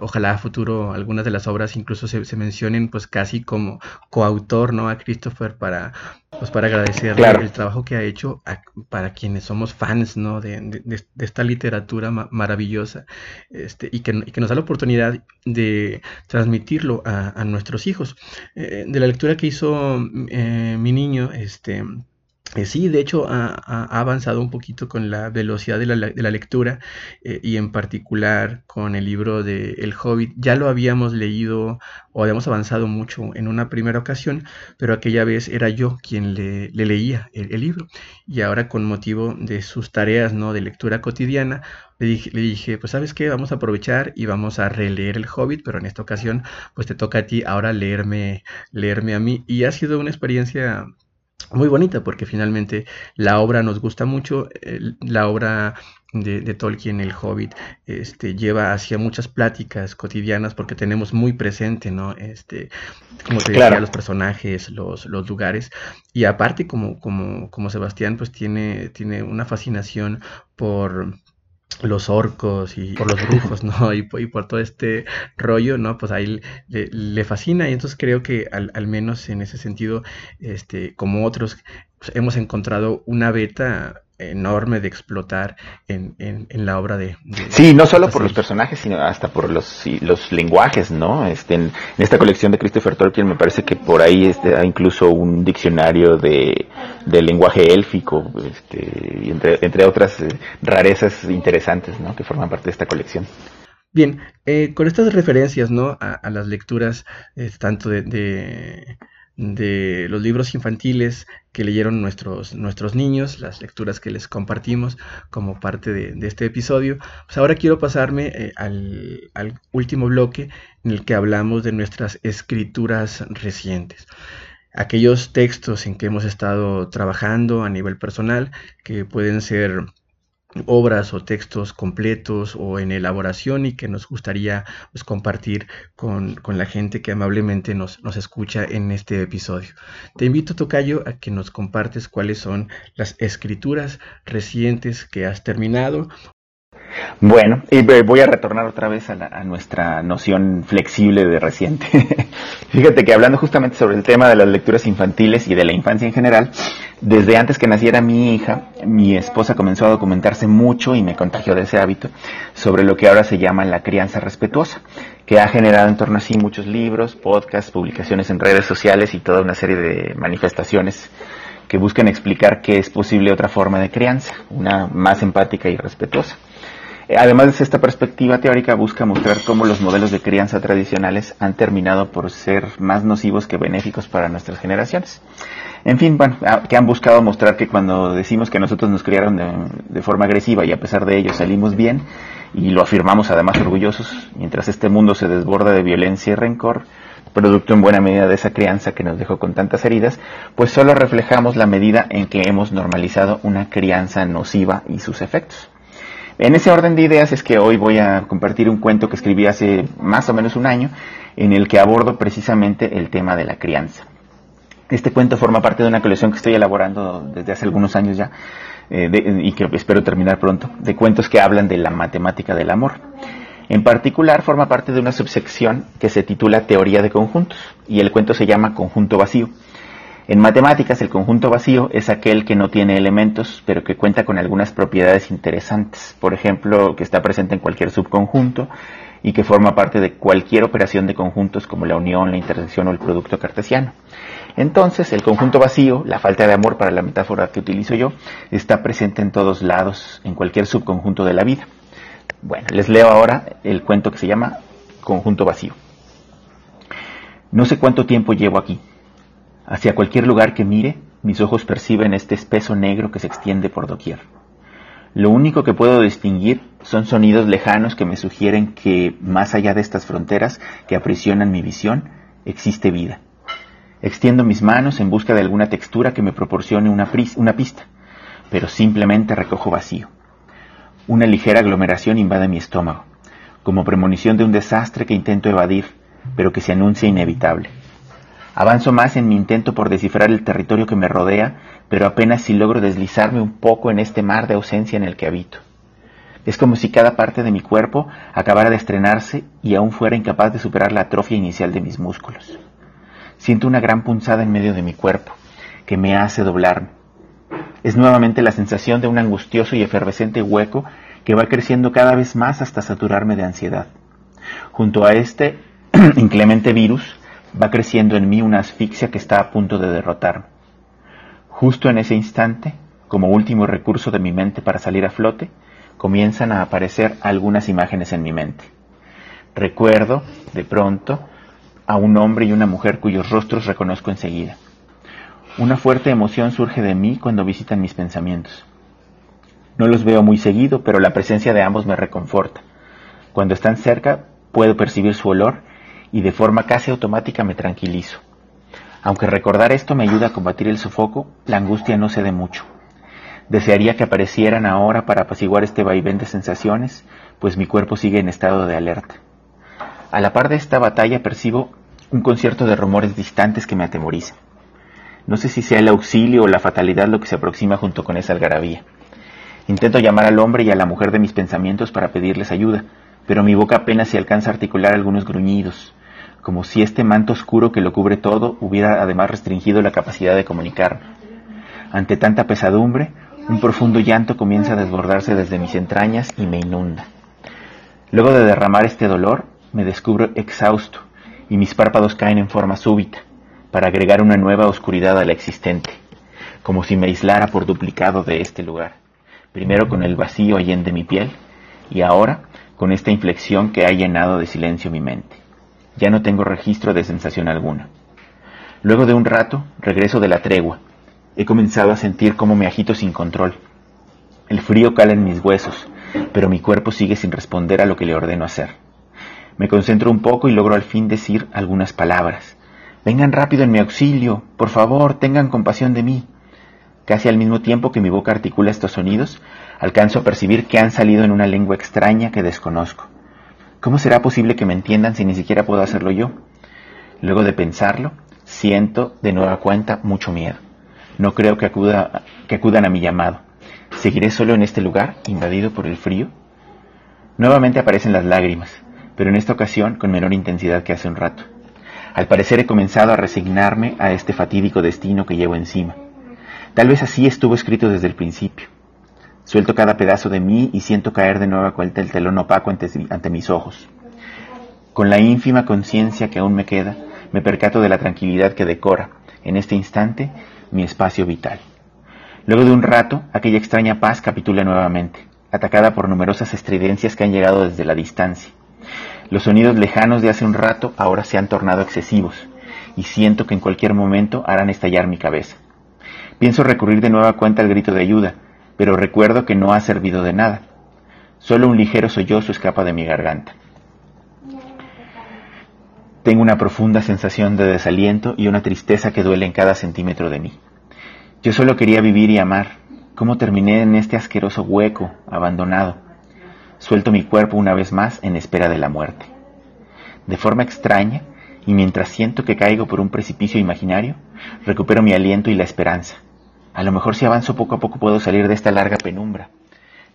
ojalá a futuro algunas de las obras incluso se, se, mencionen pues casi como coautor ¿no? a Christopher para, pues, para agradecerle claro. el trabajo que ha hecho a, para quienes somos fans ¿no? de, de, de esta literatura ma maravillosa este, y, que, y, que, nos da la oportunidad de transmitirlo a, a nuestros hijos. Eh, de la lectura que hizo eh, mi niño, este eh, sí, de hecho ha, avanzado un poquito con la velocidad de la, lectura eh, y en particular con el libro de El Hobbit. Ya lo habíamos leído o habíamos avanzado mucho en una primera ocasión, pero aquella vez era yo quien le, le leía el, el, libro y ahora con motivo de sus tareas ¿no? de lectura cotidiana le dije, le dije, pues sabes qué, vamos a aprovechar y vamos a releer el Hobbit, pero en esta ocasión pues te toca a ti ahora leerme, leerme a mí y ha sido una experiencia muy bonita porque finalmente la obra nos gusta mucho, la obra de, de, Tolkien, El Hobbit, este, lleva hacia muchas pláticas cotidianas porque tenemos muy presente, ¿no? Este, como te decía, los personajes, los, los lugares. Y aparte, como, como, como Sebastián, pues tiene, tiene una fascinación por los orcos y por los brujos, ¿no? Y, y, por todo este rollo, ¿no? Pues ahí le, le fascina y entonces creo que al, al, menos en ese sentido, este, como otros, pues hemos encontrado una beta enorme de explotar en, en, en la obra de, de sí no solo por los personajes sino hasta por los los lenguajes no este en, en, esta colección de Christopher Tolkien me parece que por ahí este, hay incluso un diccionario de, de lenguaje élfico este, y entre, entre otras eh, rarezas interesantes no que forman parte de esta colección. Bien eh, con estas referencias no a, a las lecturas eh, tanto de, de de los libros infantiles que leyeron nuestros, nuestros niños, las lecturas que les compartimos como parte de, este episodio. Pues ahora quiero pasarme eh, al, al, último bloque en el que hablamos de nuestras escrituras recientes. Aquellos textos en que hemos estado trabajando a nivel personal, que pueden ser obras o textos completos o en elaboración y que nos gustaría pues, compartir con, con, la gente que amablemente nos, nos, escucha en este episodio. Te invito, Tocayo, a que nos compartes cuáles son las escrituras recientes que has terminado. Bueno, y voy a retornar otra vez a, nuestra noción flexible de reciente. Fíjate que hablando justamente sobre el tema de las lecturas infantiles y de la infancia en general, desde antes que naciera mi hija, mi esposa comenzó a documentarse mucho y me contagió de ese hábito sobre lo que ahora se llama la crianza respetuosa, que ha generado en torno a sí muchos libros, podcasts, publicaciones en redes sociales y toda una serie de manifestaciones que buscan explicar que es posible otra forma de crianza, una más empática y respetuosa. Eh, además, esta perspectiva teórica busca mostrar cómo los modelos de crianza tradicionales han terminado por ser más nocivos que benéficos para nuestras generaciones. En fin, bueno, ah, que han buscado mostrar que cuando decimos que nosotros nos criaron de, forma agresiva y a pesar de ello salimos bien, y lo afirmamos además orgullosos, mientras este mundo se desborda de violencia y rencor, producto en buena medida de esa crianza que nos dejó con tantas heridas, pues solo reflejamos la medida en que hemos normalizado una crianza nociva y sus efectos. En ese orden de ideas es que hoy voy a compartir un cuento que escribí hace más o menos un año en el que abordo precisamente el tema de la crianza. Este cuento forma parte de una colección que estoy elaborando desde hace algunos años ya eh, y que espero terminar pronto, de cuentos que hablan de la matemática del amor. En particular forma parte de una subsección que se titula Teoría de Conjuntos y el cuento se llama Conjunto Vacío. En matemáticas, el conjunto vacío es aquel que no tiene elementos, pero que cuenta con algunas propiedades interesantes. Por ejemplo, que está presente en cualquier subconjunto y que forma parte de cualquier operación de conjuntos como la unión, la intersección o el producto cartesiano. Entonces, el conjunto vacío, la falta de amor para la metáfora que utilizo yo, está presente en todos lados, en cualquier subconjunto de la vida. Bueno, les leo ahora el cuento que se llama Conjunto vacío. No sé cuánto tiempo llevo aquí Hacia cualquier lugar que mire, mis ojos perciben este espeso negro que se extiende por doquier. Lo único que puedo distinguir son sonidos lejanos que me sugieren que, más allá de estas fronteras que aprisionan mi visión, existe vida. Extiendo mis manos en busca de alguna textura que me proporcione una, una pista, pero simplemente recojo vacío. Una ligera aglomeración invade mi estómago, como premonición de un desastre que intento evadir, pero que se anuncia inevitable. Avanzo más en mi intento por descifrar el territorio que me rodea, pero apenas si logro deslizarme un poco en este mar de ausencia en el que habito. Es como si cada parte de mi cuerpo acabara de estrenarse y aún fuera incapaz de superar la atrofia inicial de mis músculos. Siento una gran punzada en medio de mi cuerpo, que me hace doblarme. Es nuevamente la sensación de un angustioso y efervescente hueco que va creciendo cada vez más hasta saturarme de ansiedad. Junto a este inclemente virus, va creciendo en mí una asfixia que está a punto de derrotarme. Justo en ese instante, como último recurso de mi mente para salir a flote, comienzan a aparecer algunas imágenes en mi mente. Recuerdo, de pronto, a un hombre y una mujer cuyos rostros reconozco enseguida. Una fuerte emoción surge de mí cuando visitan mis pensamientos. No los veo muy seguido, pero la presencia de ambos me reconforta. Cuando están cerca, puedo percibir su olor y de forma casi automática me tranquilizo. Aunque recordar esto me ayuda a combatir el sofoco, la angustia no cede mucho. Desearía que aparecieran ahora para apaciguar este vaivén de sensaciones, pues mi cuerpo sigue en estado de alerta. A la par de esta batalla percibo un concierto de rumores distantes que me atemorizan. No sé si sea el auxilio o la fatalidad lo que se aproxima junto con esa algarabía. Intento llamar al hombre y a la mujer de mis pensamientos para pedirles ayuda, pero mi boca apenas se alcanza a articular algunos gruñidos, como si este manto oscuro que lo cubre todo hubiera además restringido la capacidad de comunicarme. Ante tanta pesadumbre, un profundo llanto comienza a desbordarse desde mis entrañas y me inunda. Luego de derramar este dolor, me descubro exhausto y mis párpados caen en forma súbita, para agregar una nueva oscuridad a la existente, como si me aislara por duplicado de este lugar, primero con el vacío allende mi piel y ahora con esta inflexión que ha llenado de silencio mi mente. Ya no tengo registro de sensación alguna. Luego de un rato, regreso de la tregua. He comenzado a sentir cómo me agito sin control. El frío cala en mis huesos, pero mi cuerpo sigue sin responder a lo que le ordeno hacer. Me concentro un poco y logro al fin decir algunas palabras. Vengan rápido en mi auxilio, por favor, tengan compasión de mí. Casi al mismo tiempo que mi boca articula estos sonidos, alcanzo a percibir que han salido en una lengua extraña que desconozco. ¿Cómo será posible que me entiendan si ni siquiera puedo hacerlo yo? Luego de pensarlo, siento de nueva cuenta mucho miedo. No creo que, acuda, que acudan a mi llamado. ¿Seguiré solo en este lugar, invadido por el frío? Nuevamente aparecen las lágrimas, pero en esta ocasión con menor intensidad que hace un rato. Al parecer he comenzado a resignarme a este fatídico destino que llevo encima. Tal vez así estuvo escrito desde el principio. Suelto cada pedazo de mí y siento caer de nueva cuenta el telón opaco ante, mis ojos. Con la ínfima conciencia que aún me queda, me percato de la tranquilidad que decora, en este instante, mi espacio vital. Luego de un rato, aquella extraña paz capitula nuevamente, atacada por numerosas estridencias que han llegado desde la distancia. Los sonidos lejanos de hace un rato ahora se han tornado excesivos, y siento que en cualquier momento harán estallar mi cabeza. Pienso recurrir de nueva cuenta al grito de ayuda, pero recuerdo que no ha servido de nada. Solo un ligero sollozo escapa de mi garganta. Tengo una profunda sensación de desaliento y una tristeza que duele en cada centímetro de mí. Yo solo quería vivir y amar. ¿Cómo terminé en este asqueroso hueco, abandonado? Suelto mi cuerpo una vez más en espera de la muerte. De forma extraña, y mientras siento que caigo por un precipicio imaginario, recupero mi aliento y la esperanza. A lo mejor si avanzo poco a poco puedo salir de esta larga penumbra.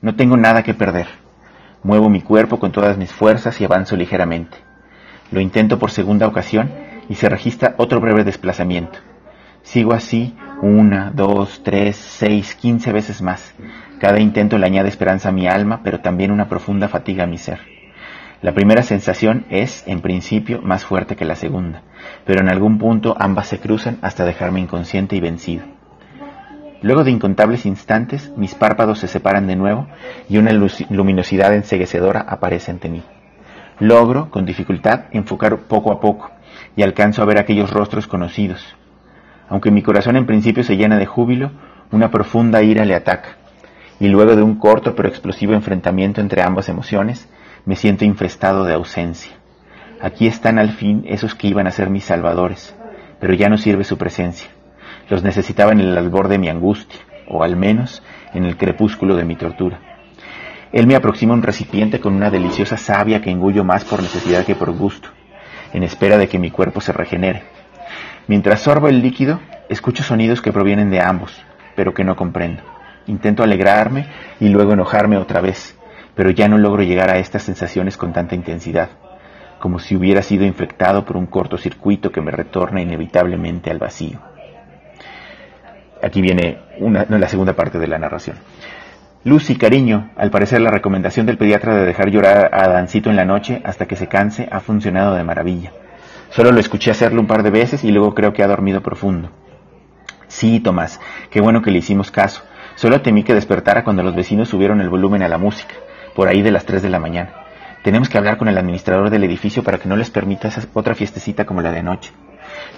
No tengo nada que perder. Muevo mi cuerpo con todas mis fuerzas y avanzo ligeramente. Lo intento por segunda ocasión y se registra otro breve desplazamiento. Sigo así una, dos, tres, seis, quince veces más. Cada intento le añade esperanza a mi alma, pero también una profunda fatiga a mi ser. La primera sensación es, en principio, más fuerte que la segunda, pero en algún punto ambas se cruzan hasta dejarme inconsciente y vencido. Luego de incontables instantes, mis párpados se separan de nuevo y una luminosidad enseguecedora aparece ante mí. Logro, con dificultad, enfocar poco a poco y alcanzo a ver aquellos rostros conocidos. Aunque mi corazón en principio se llena de júbilo, una profunda ira le ataca, y luego de un corto pero explosivo enfrentamiento entre ambas emociones, me siento infestado de ausencia. Aquí están al fin esos que iban a ser mis salvadores, pero ya no sirve su presencia. Los necesitaba en el albor de mi angustia, o al menos en el crepúsculo de mi tortura. Él me aproxima un recipiente con una deliciosa savia que engullo más por necesidad que por gusto, en espera de que mi cuerpo se regenere. Mientras sorbo el líquido, escucho sonidos que provienen de ambos, pero que no comprendo. Intento alegrarme y luego enojarme otra vez, pero ya no logro llegar a estas sensaciones con tanta intensidad, como si hubiera sido infectado por un cortocircuito que me retorna inevitablemente al vacío. Aquí viene una, la segunda parte de la narración. Lucy, cariño, al parecer la recomendación del pediatra de dejar llorar a Dancito en la noche hasta que se canse ha funcionado de maravilla. Solo lo escuché hacerlo un par de veces y luego creo que ha dormido profundo. Sí, Tomás, qué bueno que le hicimos caso. Solo temí que despertara cuando los vecinos subieron el volumen a la música, por ahí de las 3 de la mañana. Tenemos que hablar con el administrador del edificio para que no les permita esa otra fiestecita como la de anoche.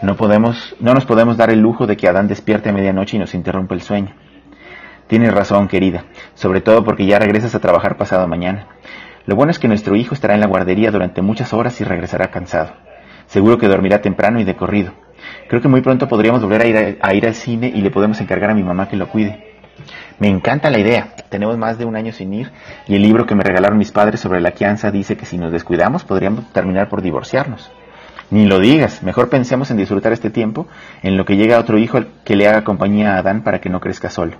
No podemos, no nos podemos dar el lujo de que Adán despierte a medianoche y nos interrumpa el sueño. Tienes razón, querida, sobre todo porque ya regresas a trabajar pasado mañana. Lo bueno es que nuestro hijo estará en la guardería durante muchas horas y regresará cansado. Seguro que dormirá temprano y de corrido. Creo que muy pronto podríamos volver a ir, a, ir al cine y le podemos encargar a mi mamá que lo cuide. Me encanta la idea. Tenemos más de un año sin ir y el libro que me regalaron mis padres sobre la crianza dice que si nos descuidamos podríamos terminar por divorciarnos. Ni lo digas, mejor pensemos en disfrutar este tiempo en lo que llega otro hijo que le haga compañía a Adán para que no crezca solo.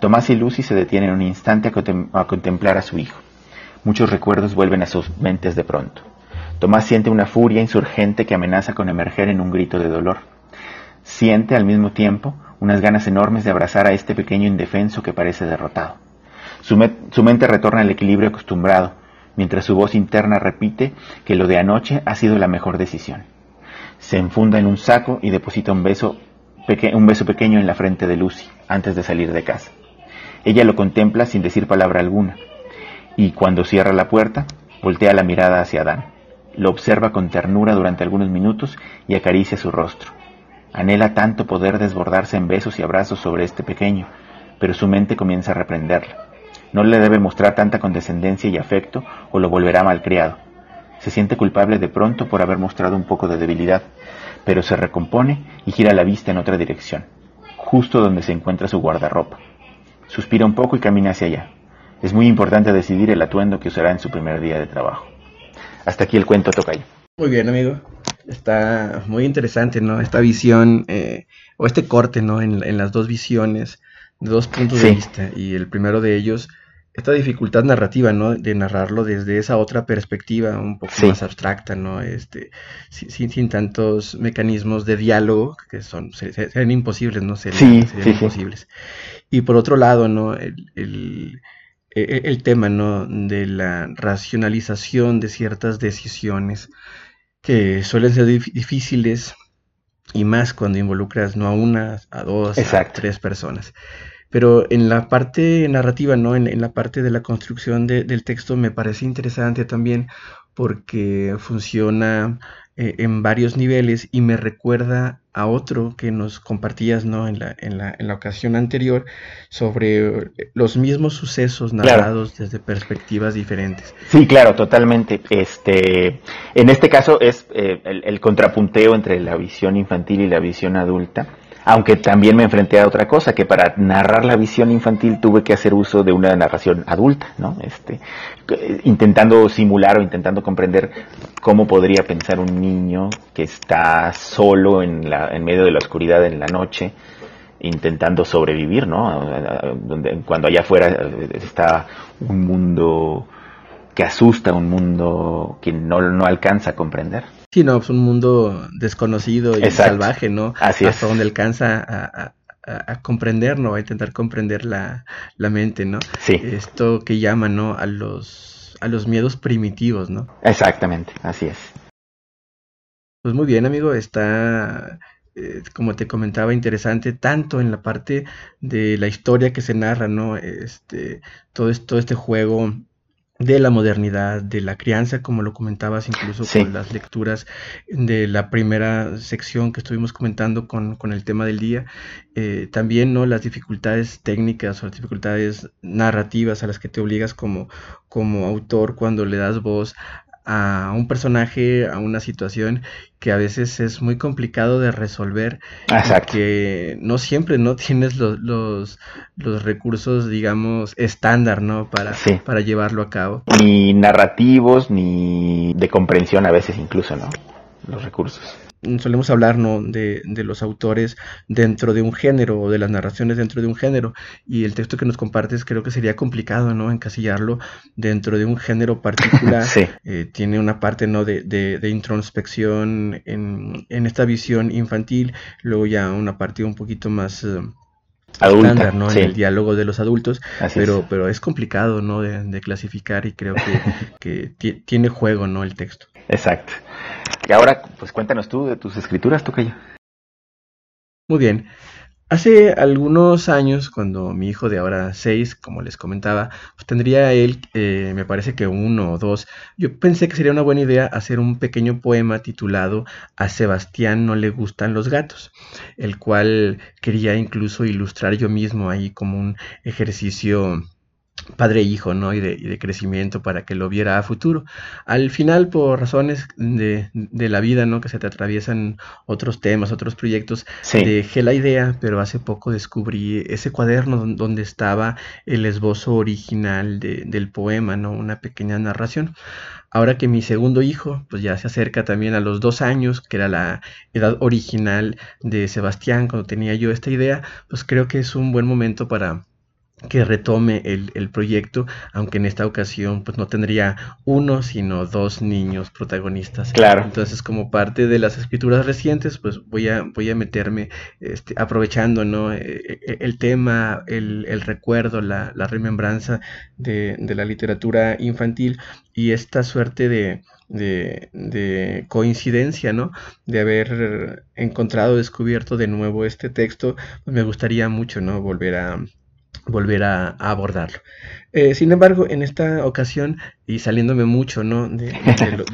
Tomás y Lucy se detienen un instante a, contemplar a su hijo. Muchos recuerdos vuelven a sus mentes de pronto. Tomás siente una furia insurgente que amenaza con emerger en un grito de dolor. Siente al mismo tiempo unas ganas enormes de abrazar a este pequeño indefenso que parece derrotado. Su, su, mente retorna al equilibrio acostumbrado, mientras su voz interna repite que lo de anoche ha sido la mejor decisión. Se enfunda en un saco y deposita un beso, un beso pequeño en la frente de Lucy antes de salir de casa. Ella lo contempla sin decir palabra alguna, y cuando cierra la puerta, voltea la mirada hacia Adán. Lo observa con ternura durante algunos minutos y acaricia su rostro. Anhela tanto poder desbordarse en besos y abrazos sobre este pequeño, pero su mente comienza a reprenderla. No le debe mostrar tanta condescendencia y afecto o lo volverá malcriado. Se siente culpable de pronto por haber mostrado un poco de debilidad, pero se recompone y gira la vista en otra dirección, justo donde se encuentra su guardarropa. Suspira un poco y camina hacia allá. Es muy importante decidir el atuendo que usará en su primer día de trabajo. Hasta aquí el cuento tocayo. Muy bien, amigo. Está muy interesante, ¿no? Esta visión, eh, o este corte, ¿no? En, las dos visiones, de dos puntos de vista. Y el primero de ellos, esta dificultad narrativa, ¿no? De narrarlo desde esa otra perspectiva, un poco más abstracta, ¿no? Este, sin, sin, tantos mecanismos de diálogo que son, serían imposibles, ¿no? Serían, serían imposibles. Y por otro lado, ¿no? El, el, e, e, el, tema, ¿no? De la racionalización de ciertas decisiones que suelen ser difíciles y más cuando involucras no a una, a dos, a tres personas. Pero en la parte narrativa, ¿no? En, la parte de la construcción del texto me parece interesante también porque funciona eh, en varios niveles y me recuerda a otro que nos compartías ¿no? en, la, en, la, en la ocasión anterior sobre los mismos sucesos narrados desde perspectivas diferentes. Sí, claro, totalmente. Este, en este caso es eh, el, el contrapunteo entre la visión infantil y la visión adulta aunque también me enfrenté a otra cosa, que para narrar la visión infantil tuve que hacer uso de una narración adulta, ¿no? Este, intentando simular o intentando comprender cómo podría pensar un niño que está solo en, la, en medio de la oscuridad en la noche, intentando sobrevivir, ¿no? Donde, cuando allá afuera está un mundo que asusta, un mundo que no, no alcanza a comprender. Sí, no, es un mundo desconocido y salvaje, ¿no? Así Hasta donde alcanza a, a, comprender, ¿no? A intentar comprender la, la, mente, ¿no? Sí. Esto que llama, ¿no? A los, a los miedos primitivos, ¿no? Exactamente, así es. Pues muy bien, amigo, está, eh, como te comentaba, interesante tanto en la parte de la historia que se narra, ¿no? Este, todo, todo este juego de la modernidad, de la crianza, como lo comentabas incluso con las lecturas de la primera sección que estuvimos comentando con, con el tema del día, eh, también no las dificultades técnicas o las dificultades narrativas a las que te obligas como, como autor cuando le das voz a un personaje, a una situación que a veces es muy complicado de resolver. Exacto. Que no siempre no tienes los, los, los recursos, digamos, estándar, ¿no? Para, para llevarlo a cabo. Ni narrativos, ni de comprensión a veces incluso, ¿no? Los recursos solemos hablar ¿no? de, los autores dentro de un género o de las narraciones dentro de un género y el texto que nos compartes creo que sería complicado no encasillarlo dentro de un género particular eh, tiene una parte no de, de, introspección en, en, esta visión infantil luego ya una parte un poquito más eh, estándar, ¿no? En el diálogo de los adultos, pero, pero es complicado, ¿no? De, clasificar y creo que, que tiene juego, ¿no? El texto. Exacto. Y ahora, pues cuéntanos tú de tus escrituras, Tocayo. Muy bien. Hace algunos años, cuando mi hijo de ahora seis, como les comentaba, pues tendría él, eh, me parece que uno o dos, yo pensé que sería una buena idea hacer un pequeño poema titulado A Sebastián no le gustan los gatos, el cual quería incluso ilustrar yo mismo ahí como un ejercicio padre e hijo, ¿no? Y de, y de, crecimiento para que lo viera a futuro. Al final, por razones de, de, la vida, ¿no? Que se te atraviesan otros temas, otros proyectos, dejé la idea, pero hace poco descubrí ese cuaderno donde estaba el esbozo original del poema, ¿no? Una pequeña narración. Ahora que mi segundo hijo, pues ya se acerca también a los dos años, que era la edad original de Sebastián cuando tenía yo esta idea, pues creo que es un buen momento para que retome el, proyecto, aunque en esta ocasión pues no tendría uno, sino dos niños protagonistas. Claro. Entonces, como parte de las escrituras recientes, pues voy a, voy a meterme, este, aprovechando ¿no? E, e, el tema, el, recuerdo, la, remembranza de, la literatura infantil y esta suerte de, de, coincidencia, ¿no? De haber encontrado, descubierto de nuevo este texto, pues me gustaría mucho, ¿no? Volver a, volver a, abordarlo. Eh, sin embargo, en esta ocasión, y saliéndome mucho ¿no? de,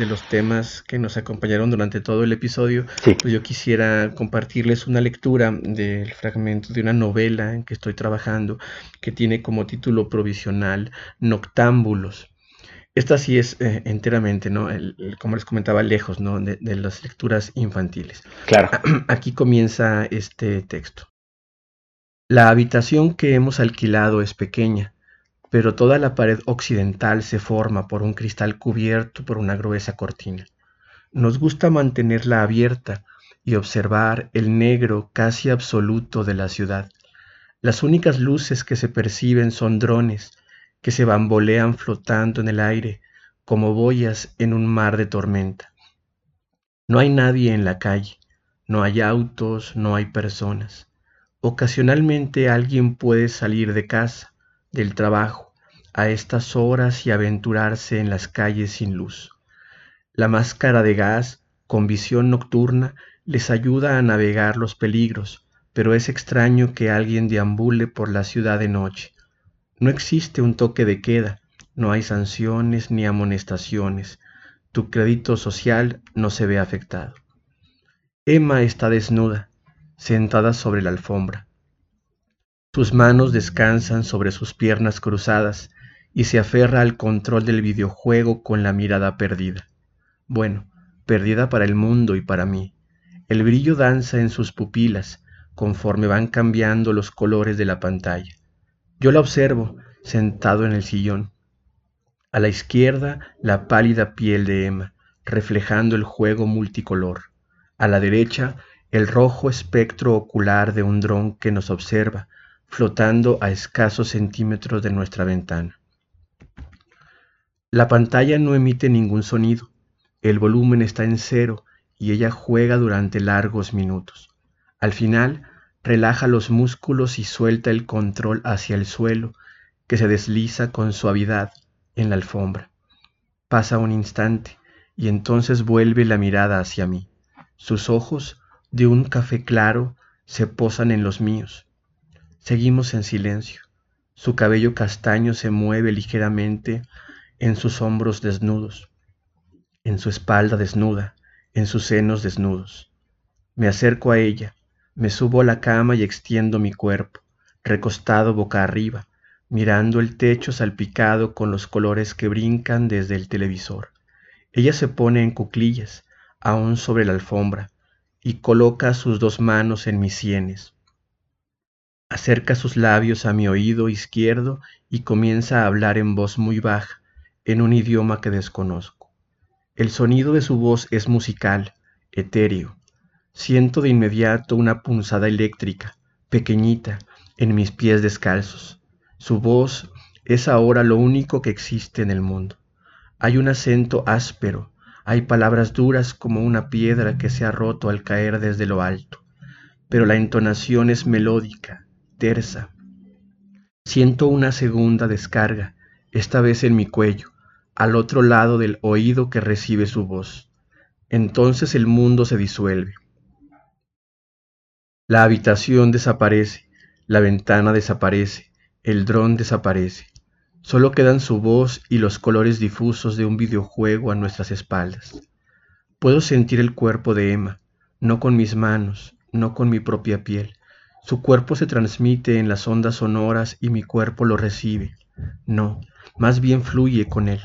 los temas que nos acompañaron durante todo el episodio, pues yo quisiera compartirles una lectura del fragmento de una novela en que estoy trabajando, que tiene como título provisional Noctámbulos. Esta sí es eh, enteramente, ¿no? como les comentaba, lejos, ¿no? De, de las lecturas infantiles. Claro. Aquí comienza este texto. La habitación que hemos alquilado es pequeña, pero toda la pared occidental se forma por un cristal cubierto por una gruesa cortina. Nos gusta mantenerla abierta y observar el negro casi absoluto de la ciudad. Las únicas luces que se perciben son drones, que se bambolean flotando en el aire como boyas en un mar de tormenta. No hay nadie en la calle, no hay autos, no hay personas. Ocasionalmente alguien puede salir de casa, del trabajo, a estas horas y aventurarse en las calles sin luz. La máscara de gas, con visión nocturna, les ayuda a navegar los peligros, pero es extraño que alguien deambule por la ciudad de noche. No existe un toque de queda, no hay sanciones ni amonestaciones. Tu crédito social no se ve afectado. Emma está desnuda, sentada sobre la alfombra. Sus manos descansan sobre sus piernas cruzadas y se aferra al control del videojuego con la mirada perdida. Bueno, perdida para el mundo y para mí. El brillo danza en sus pupilas conforme van cambiando los colores de la pantalla. Yo la observo sentado en el sillón. A la izquierda, la pálida piel de Emma, reflejando el juego multicolor. A la derecha, el rojo espectro ocular de un dron que nos observa, flotando a escasos centímetros de nuestra ventana. La pantalla no emite ningún sonido, el volumen está en cero y ella juega durante largos minutos. Al final, relaja los músculos y suelta el control hacia el suelo, que se desliza con suavidad en la alfombra. Pasa un instante y entonces vuelve la mirada hacia mí. Sus ojos, de un café claro, se posan en los míos. Seguimos en silencio. Su cabello castaño se mueve ligeramente en sus hombros desnudos en su espalda desnuda, en sus senos desnudos. Me acerco a ella, me subo a la cama y extiendo mi cuerpo, recostado boca arriba, mirando el techo salpicado con los colores que brincan desde el televisor. Ella se pone en cuclillas, aún sobre la alfombra, y coloca sus dos manos en mis sienes. Acerca sus labios a mi oído izquierdo y comienza a hablar en voz muy baja, en un idioma que desconozco. El sonido de su voz es musical, etéreo. Siento de inmediato una punzada eléctrica, pequeñita, en mis pies descalzos. Su voz es ahora lo único que existe en el mundo. Hay un acento áspero, hay palabras duras como una piedra que se ha roto al caer desde lo alto, pero la entonación es melódica, tersa. Siento una segunda descarga, esta vez en mi cuello, al otro lado del oído que recibe su voz. Entonces el mundo se disuelve. La habitación desaparece, la ventana desaparece, el dron desaparece. Solo quedan su voz y los colores difusos de un videojuego a nuestras espaldas. Puedo sentir el cuerpo de Emma, no con mis manos, no con mi propia piel. Su cuerpo se transmite en las ondas sonoras y mi cuerpo lo recibe. No, más bien fluye con él.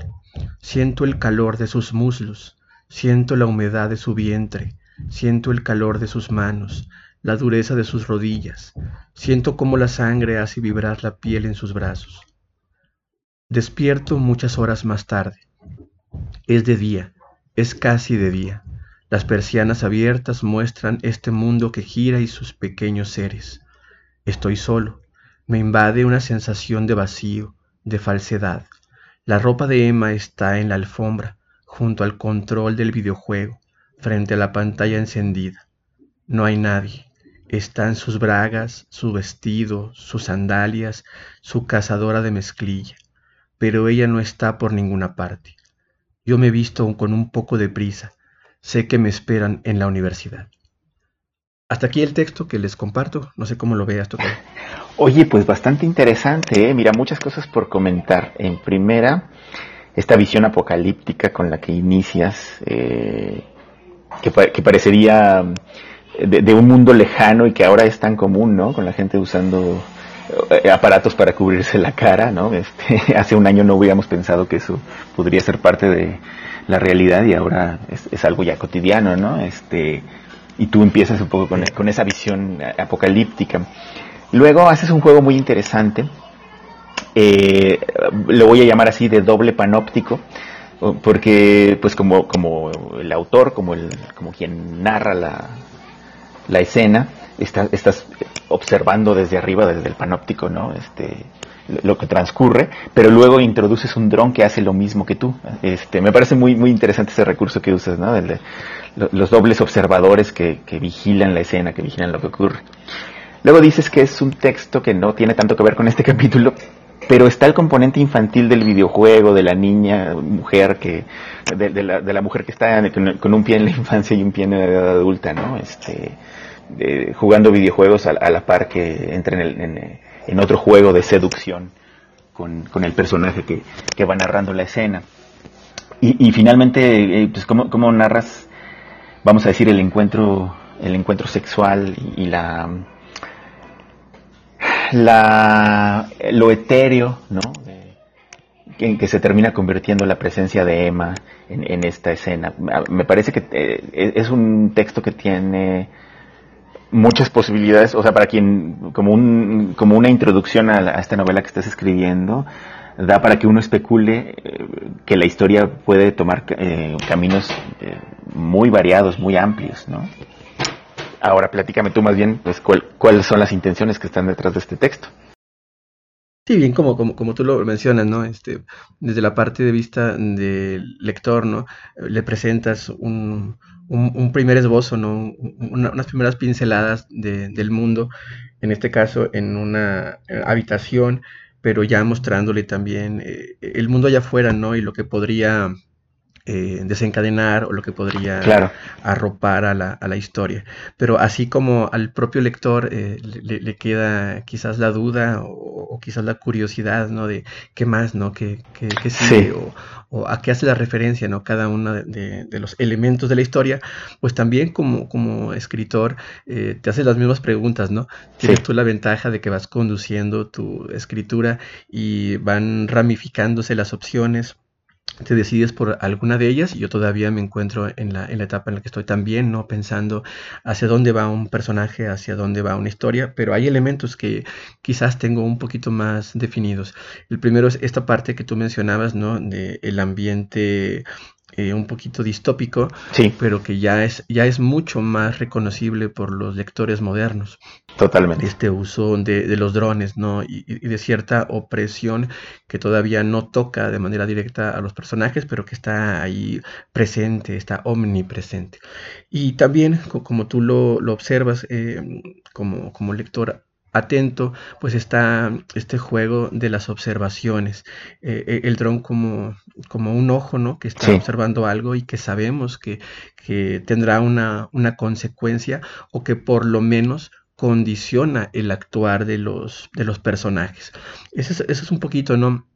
Siento el calor de sus muslos, siento la humedad de su vientre, siento el calor de sus manos, la dureza de sus rodillas, siento cómo la sangre hace vibrar la piel en sus brazos. Despierto muchas horas más tarde. Es de día, es casi de día. Las persianas abiertas muestran este mundo que gira y sus pequeños seres. Estoy solo, me invade una sensación de vacío, de falsedad. La ropa de Emma está en la alfombra, junto al control del videojuego, frente a la pantalla encendida. No hay nadie. Están sus bragas, su vestido, sus sandalias, su cazadora de mezclilla, pero ella no está por ninguna parte. Yo me he visto con un poco de prisa. Sé que me esperan en la universidad. Hasta aquí el texto que les comparto. No sé cómo lo veas tú. Oye, pues bastante interesante. ¿eh? Mira, muchas cosas por comentar. En primera, esta visión apocalíptica con la que inicias, eh, que, parecería de, un mundo lejano y que ahora es tan común, ¿no? Con la gente usando aparatos para cubrirse la cara, ¿no? Este, hace un año no hubiéramos pensado que eso podría ser parte de la realidad y ahora es, es algo ya cotidiano, ¿no? Este, y tú empiezas un poco con, esa visión apocalíptica. Luego haces un juego muy interesante, eh, lo voy a llamar así de doble panóptico, porque pues como, como el autor, como, el, como quien narra la, la escena, estás observando desde arriba, desde el panóptico, ¿no? Este, lo que transcurre, pero luego introduces un dron que hace lo mismo que tú. Este, me parece muy, muy interesante ese recurso que usas, ¿no? de, los dobles observadores que, que vigilan la escena, que vigilan lo que ocurre. Luego dices que es un texto que no tiene tanto que ver con este capítulo, pero está el componente infantil del videojuego, de la niña, mujer que, de, la, de la, mujer que está con, un pie en la infancia y un pie en la edad adulta, ¿no? Este, jugando videojuegos a, la par que entra en, en, otro juego de seducción con, el personaje que, va narrando la escena. Y, y finalmente, eh, pues, ¿cómo, ¿cómo, narras, vamos a decir, el encuentro, el encuentro sexual y la la, lo etéreo, ¿no? En que se termina convirtiendo la presencia de Emma en, esta escena. Me parece que eh, es un texto que tiene muchas posibilidades, o sea, para quien, como, un, como una introducción a, esta novela que estás escribiendo, da para que uno especule eh, que la historia puede tomar eh, caminos muy variados, muy amplios, ¿no? Ahora platícame tú más bien, pues, cuáles son las intenciones que están detrás de este texto. Sí, bien, como, como, como tú lo mencionas, ¿no? Este, desde la parte de vista del lector, ¿no? Le presentas un, un, primer esbozo, ¿no? unas primeras pinceladas del mundo, en este caso en una habitación, pero ya mostrándole también eh, el mundo allá afuera, ¿no? Y lo que podría eh, desencadenar o lo que podría arropar a la, a la, historia. Pero así como al propio lector eh, le, queda quizás la duda o, quizás la curiosidad, ¿no? De qué más, ¿no? ¿Qué, qué, sigue? O, a qué hace la referencia, ¿no? Cada uno de, los elementos de la historia, pues también como, como escritor eh, te haces las mismas preguntas, ¿no? Tienes tú la ventaja de que vas conduciendo tu escritura y van ramificándose las opciones te decides por alguna de ellas y yo todavía me encuentro en la, en la, etapa en la que estoy también, ¿no? Pensando hacia dónde va un personaje, hacia dónde va una historia, pero hay elementos que quizás tengo un poquito más definidos. El primero es esta parte que tú mencionabas, ¿no? De el ambiente eh, un poquito distópico, pero que ya es, ya es mucho más reconocible por los lectores modernos. Totalmente. Este uso de, los drones, ¿no? Y, de cierta opresión que todavía no toca de manera directa a los personajes, pero que está ahí presente, está omnipresente. Y también, como tú lo, observas eh, como, como lector, atento, pues está este juego de las observaciones. Eh, eh, el dron como, como un ojo, ¿no? Que está observando algo y que sabemos que, que tendrá una, una, consecuencia o que por lo menos condiciona el actuar de los, de los personajes. Eso es, eso es un poquito, ¿no?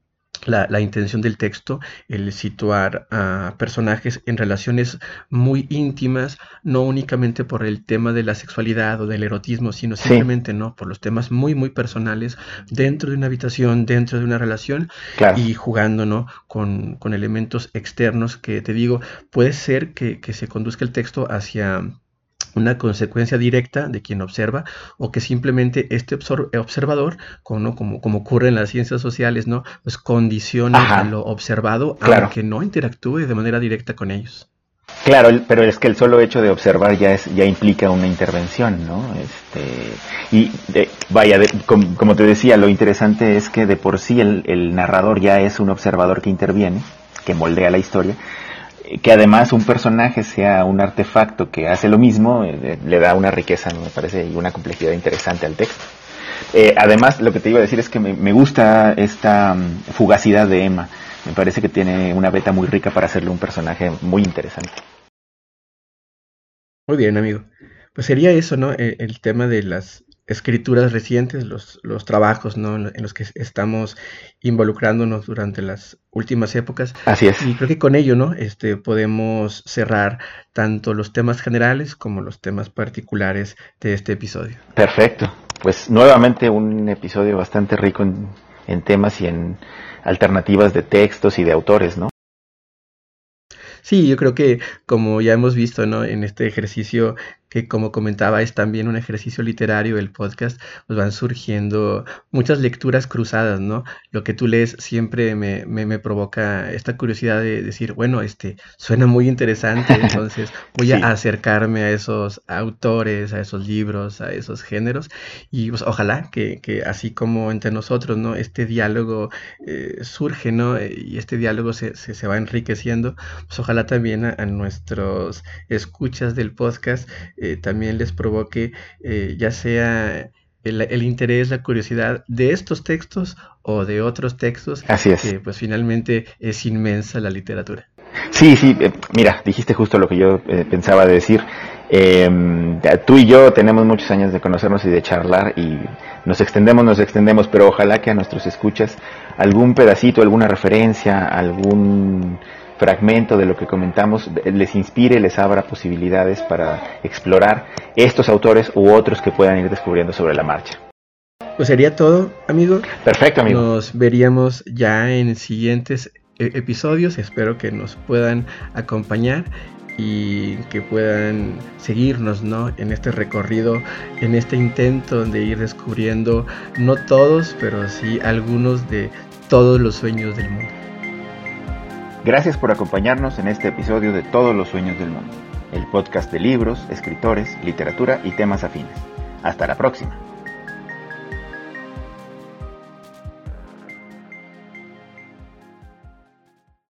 La, intención del texto, el situar a personajes en relaciones muy íntimas, no únicamente por el tema de la sexualidad o del erotismo, sino simplemente no, por los temas muy, muy personales dentro de una habitación, dentro de una relación y jugando ¿no? con, con, elementos externos que te digo, puede ser que, que se conduzca el texto hacia una consecuencia directa de quien observa o que simplemente este observador, como, como, como, ocurre en las ciencias sociales, ¿no? pues condiciona a lo observado aunque no interactúe de manera directa con ellos. Claro, pero es que el solo hecho de observar ya es ya implica una intervención, ¿no? Este, y vaya, como, te decía, lo interesante es que de por sí el, el narrador ya es un observador que interviene, que moldea la historia, que además un personaje sea un artefacto que hace lo mismo, eh, le da una riqueza, me parece, y una complejidad interesante al texto. Eh, además, lo que te iba a decir es que me, gusta esta mm, fugacidad de Emma. Me parece que tiene una beta muy rica para hacerle un personaje muy interesante. Muy bien, amigo. Pues sería eso, ¿no? E, el tema de las escrituras recientes, los, los trabajos ¿no? en los que estamos involucrándonos durante las últimas épocas. Así es. Y creo que con ello ¿no? este, podemos cerrar tanto los temas generales como los temas particulares de este episodio. Perfecto. Pues nuevamente un episodio bastante rico en, en temas y en alternativas de textos y de autores, ¿no? Sí, yo creo que como ya hemos visto ¿no? en este ejercicio que como comentaba es también un ejercicio literario el podcast, pues van surgiendo muchas lecturas cruzadas, ¿no? Lo que tú lees siempre me, me, provoca esta curiosidad de decir, bueno, este suena muy interesante, entonces voy a acercarme a esos autores, a esos libros, a esos géneros y pues ojalá que, que así como entre nosotros, ¿no? Este diálogo eh, surge, ¿no? Y este diálogo se, se, va enriqueciendo, pues ojalá también a, a nuestros escuchas del podcast eh, también les provoque eh, ya sea el, interés, la curiosidad de estos textos o de otros textos. Así es. Que pues finalmente es inmensa la literatura. Sí, sí, eh, mira, dijiste justo lo que yo pensaba decir. Em, tú y yo tenemos muchos años de conocernos y de charlar y nos extendemos, nos extendemos, pero ojalá que a nuestros escuchas algún pedacito, alguna referencia, algún fragmento de lo que comentamos les inspire, les abra posibilidades para explorar estos autores u otros que puedan ir descubriendo sobre la marcha. Pues sería todo, amigo. Perfecto, amigo. Nos veríamos ya en siguientes e-, episodios. Espero que nos puedan acompañar y que puedan seguirnos ¿no? en este recorrido, en este intento de ir descubriendo, no todos, pero sí algunos de todos los sueños del mundo. Gracias por acompañarnos en este episodio de Todos los Sueños del Mundo, el podcast de libros, escritores, literatura y temas afines. Hasta la próxima.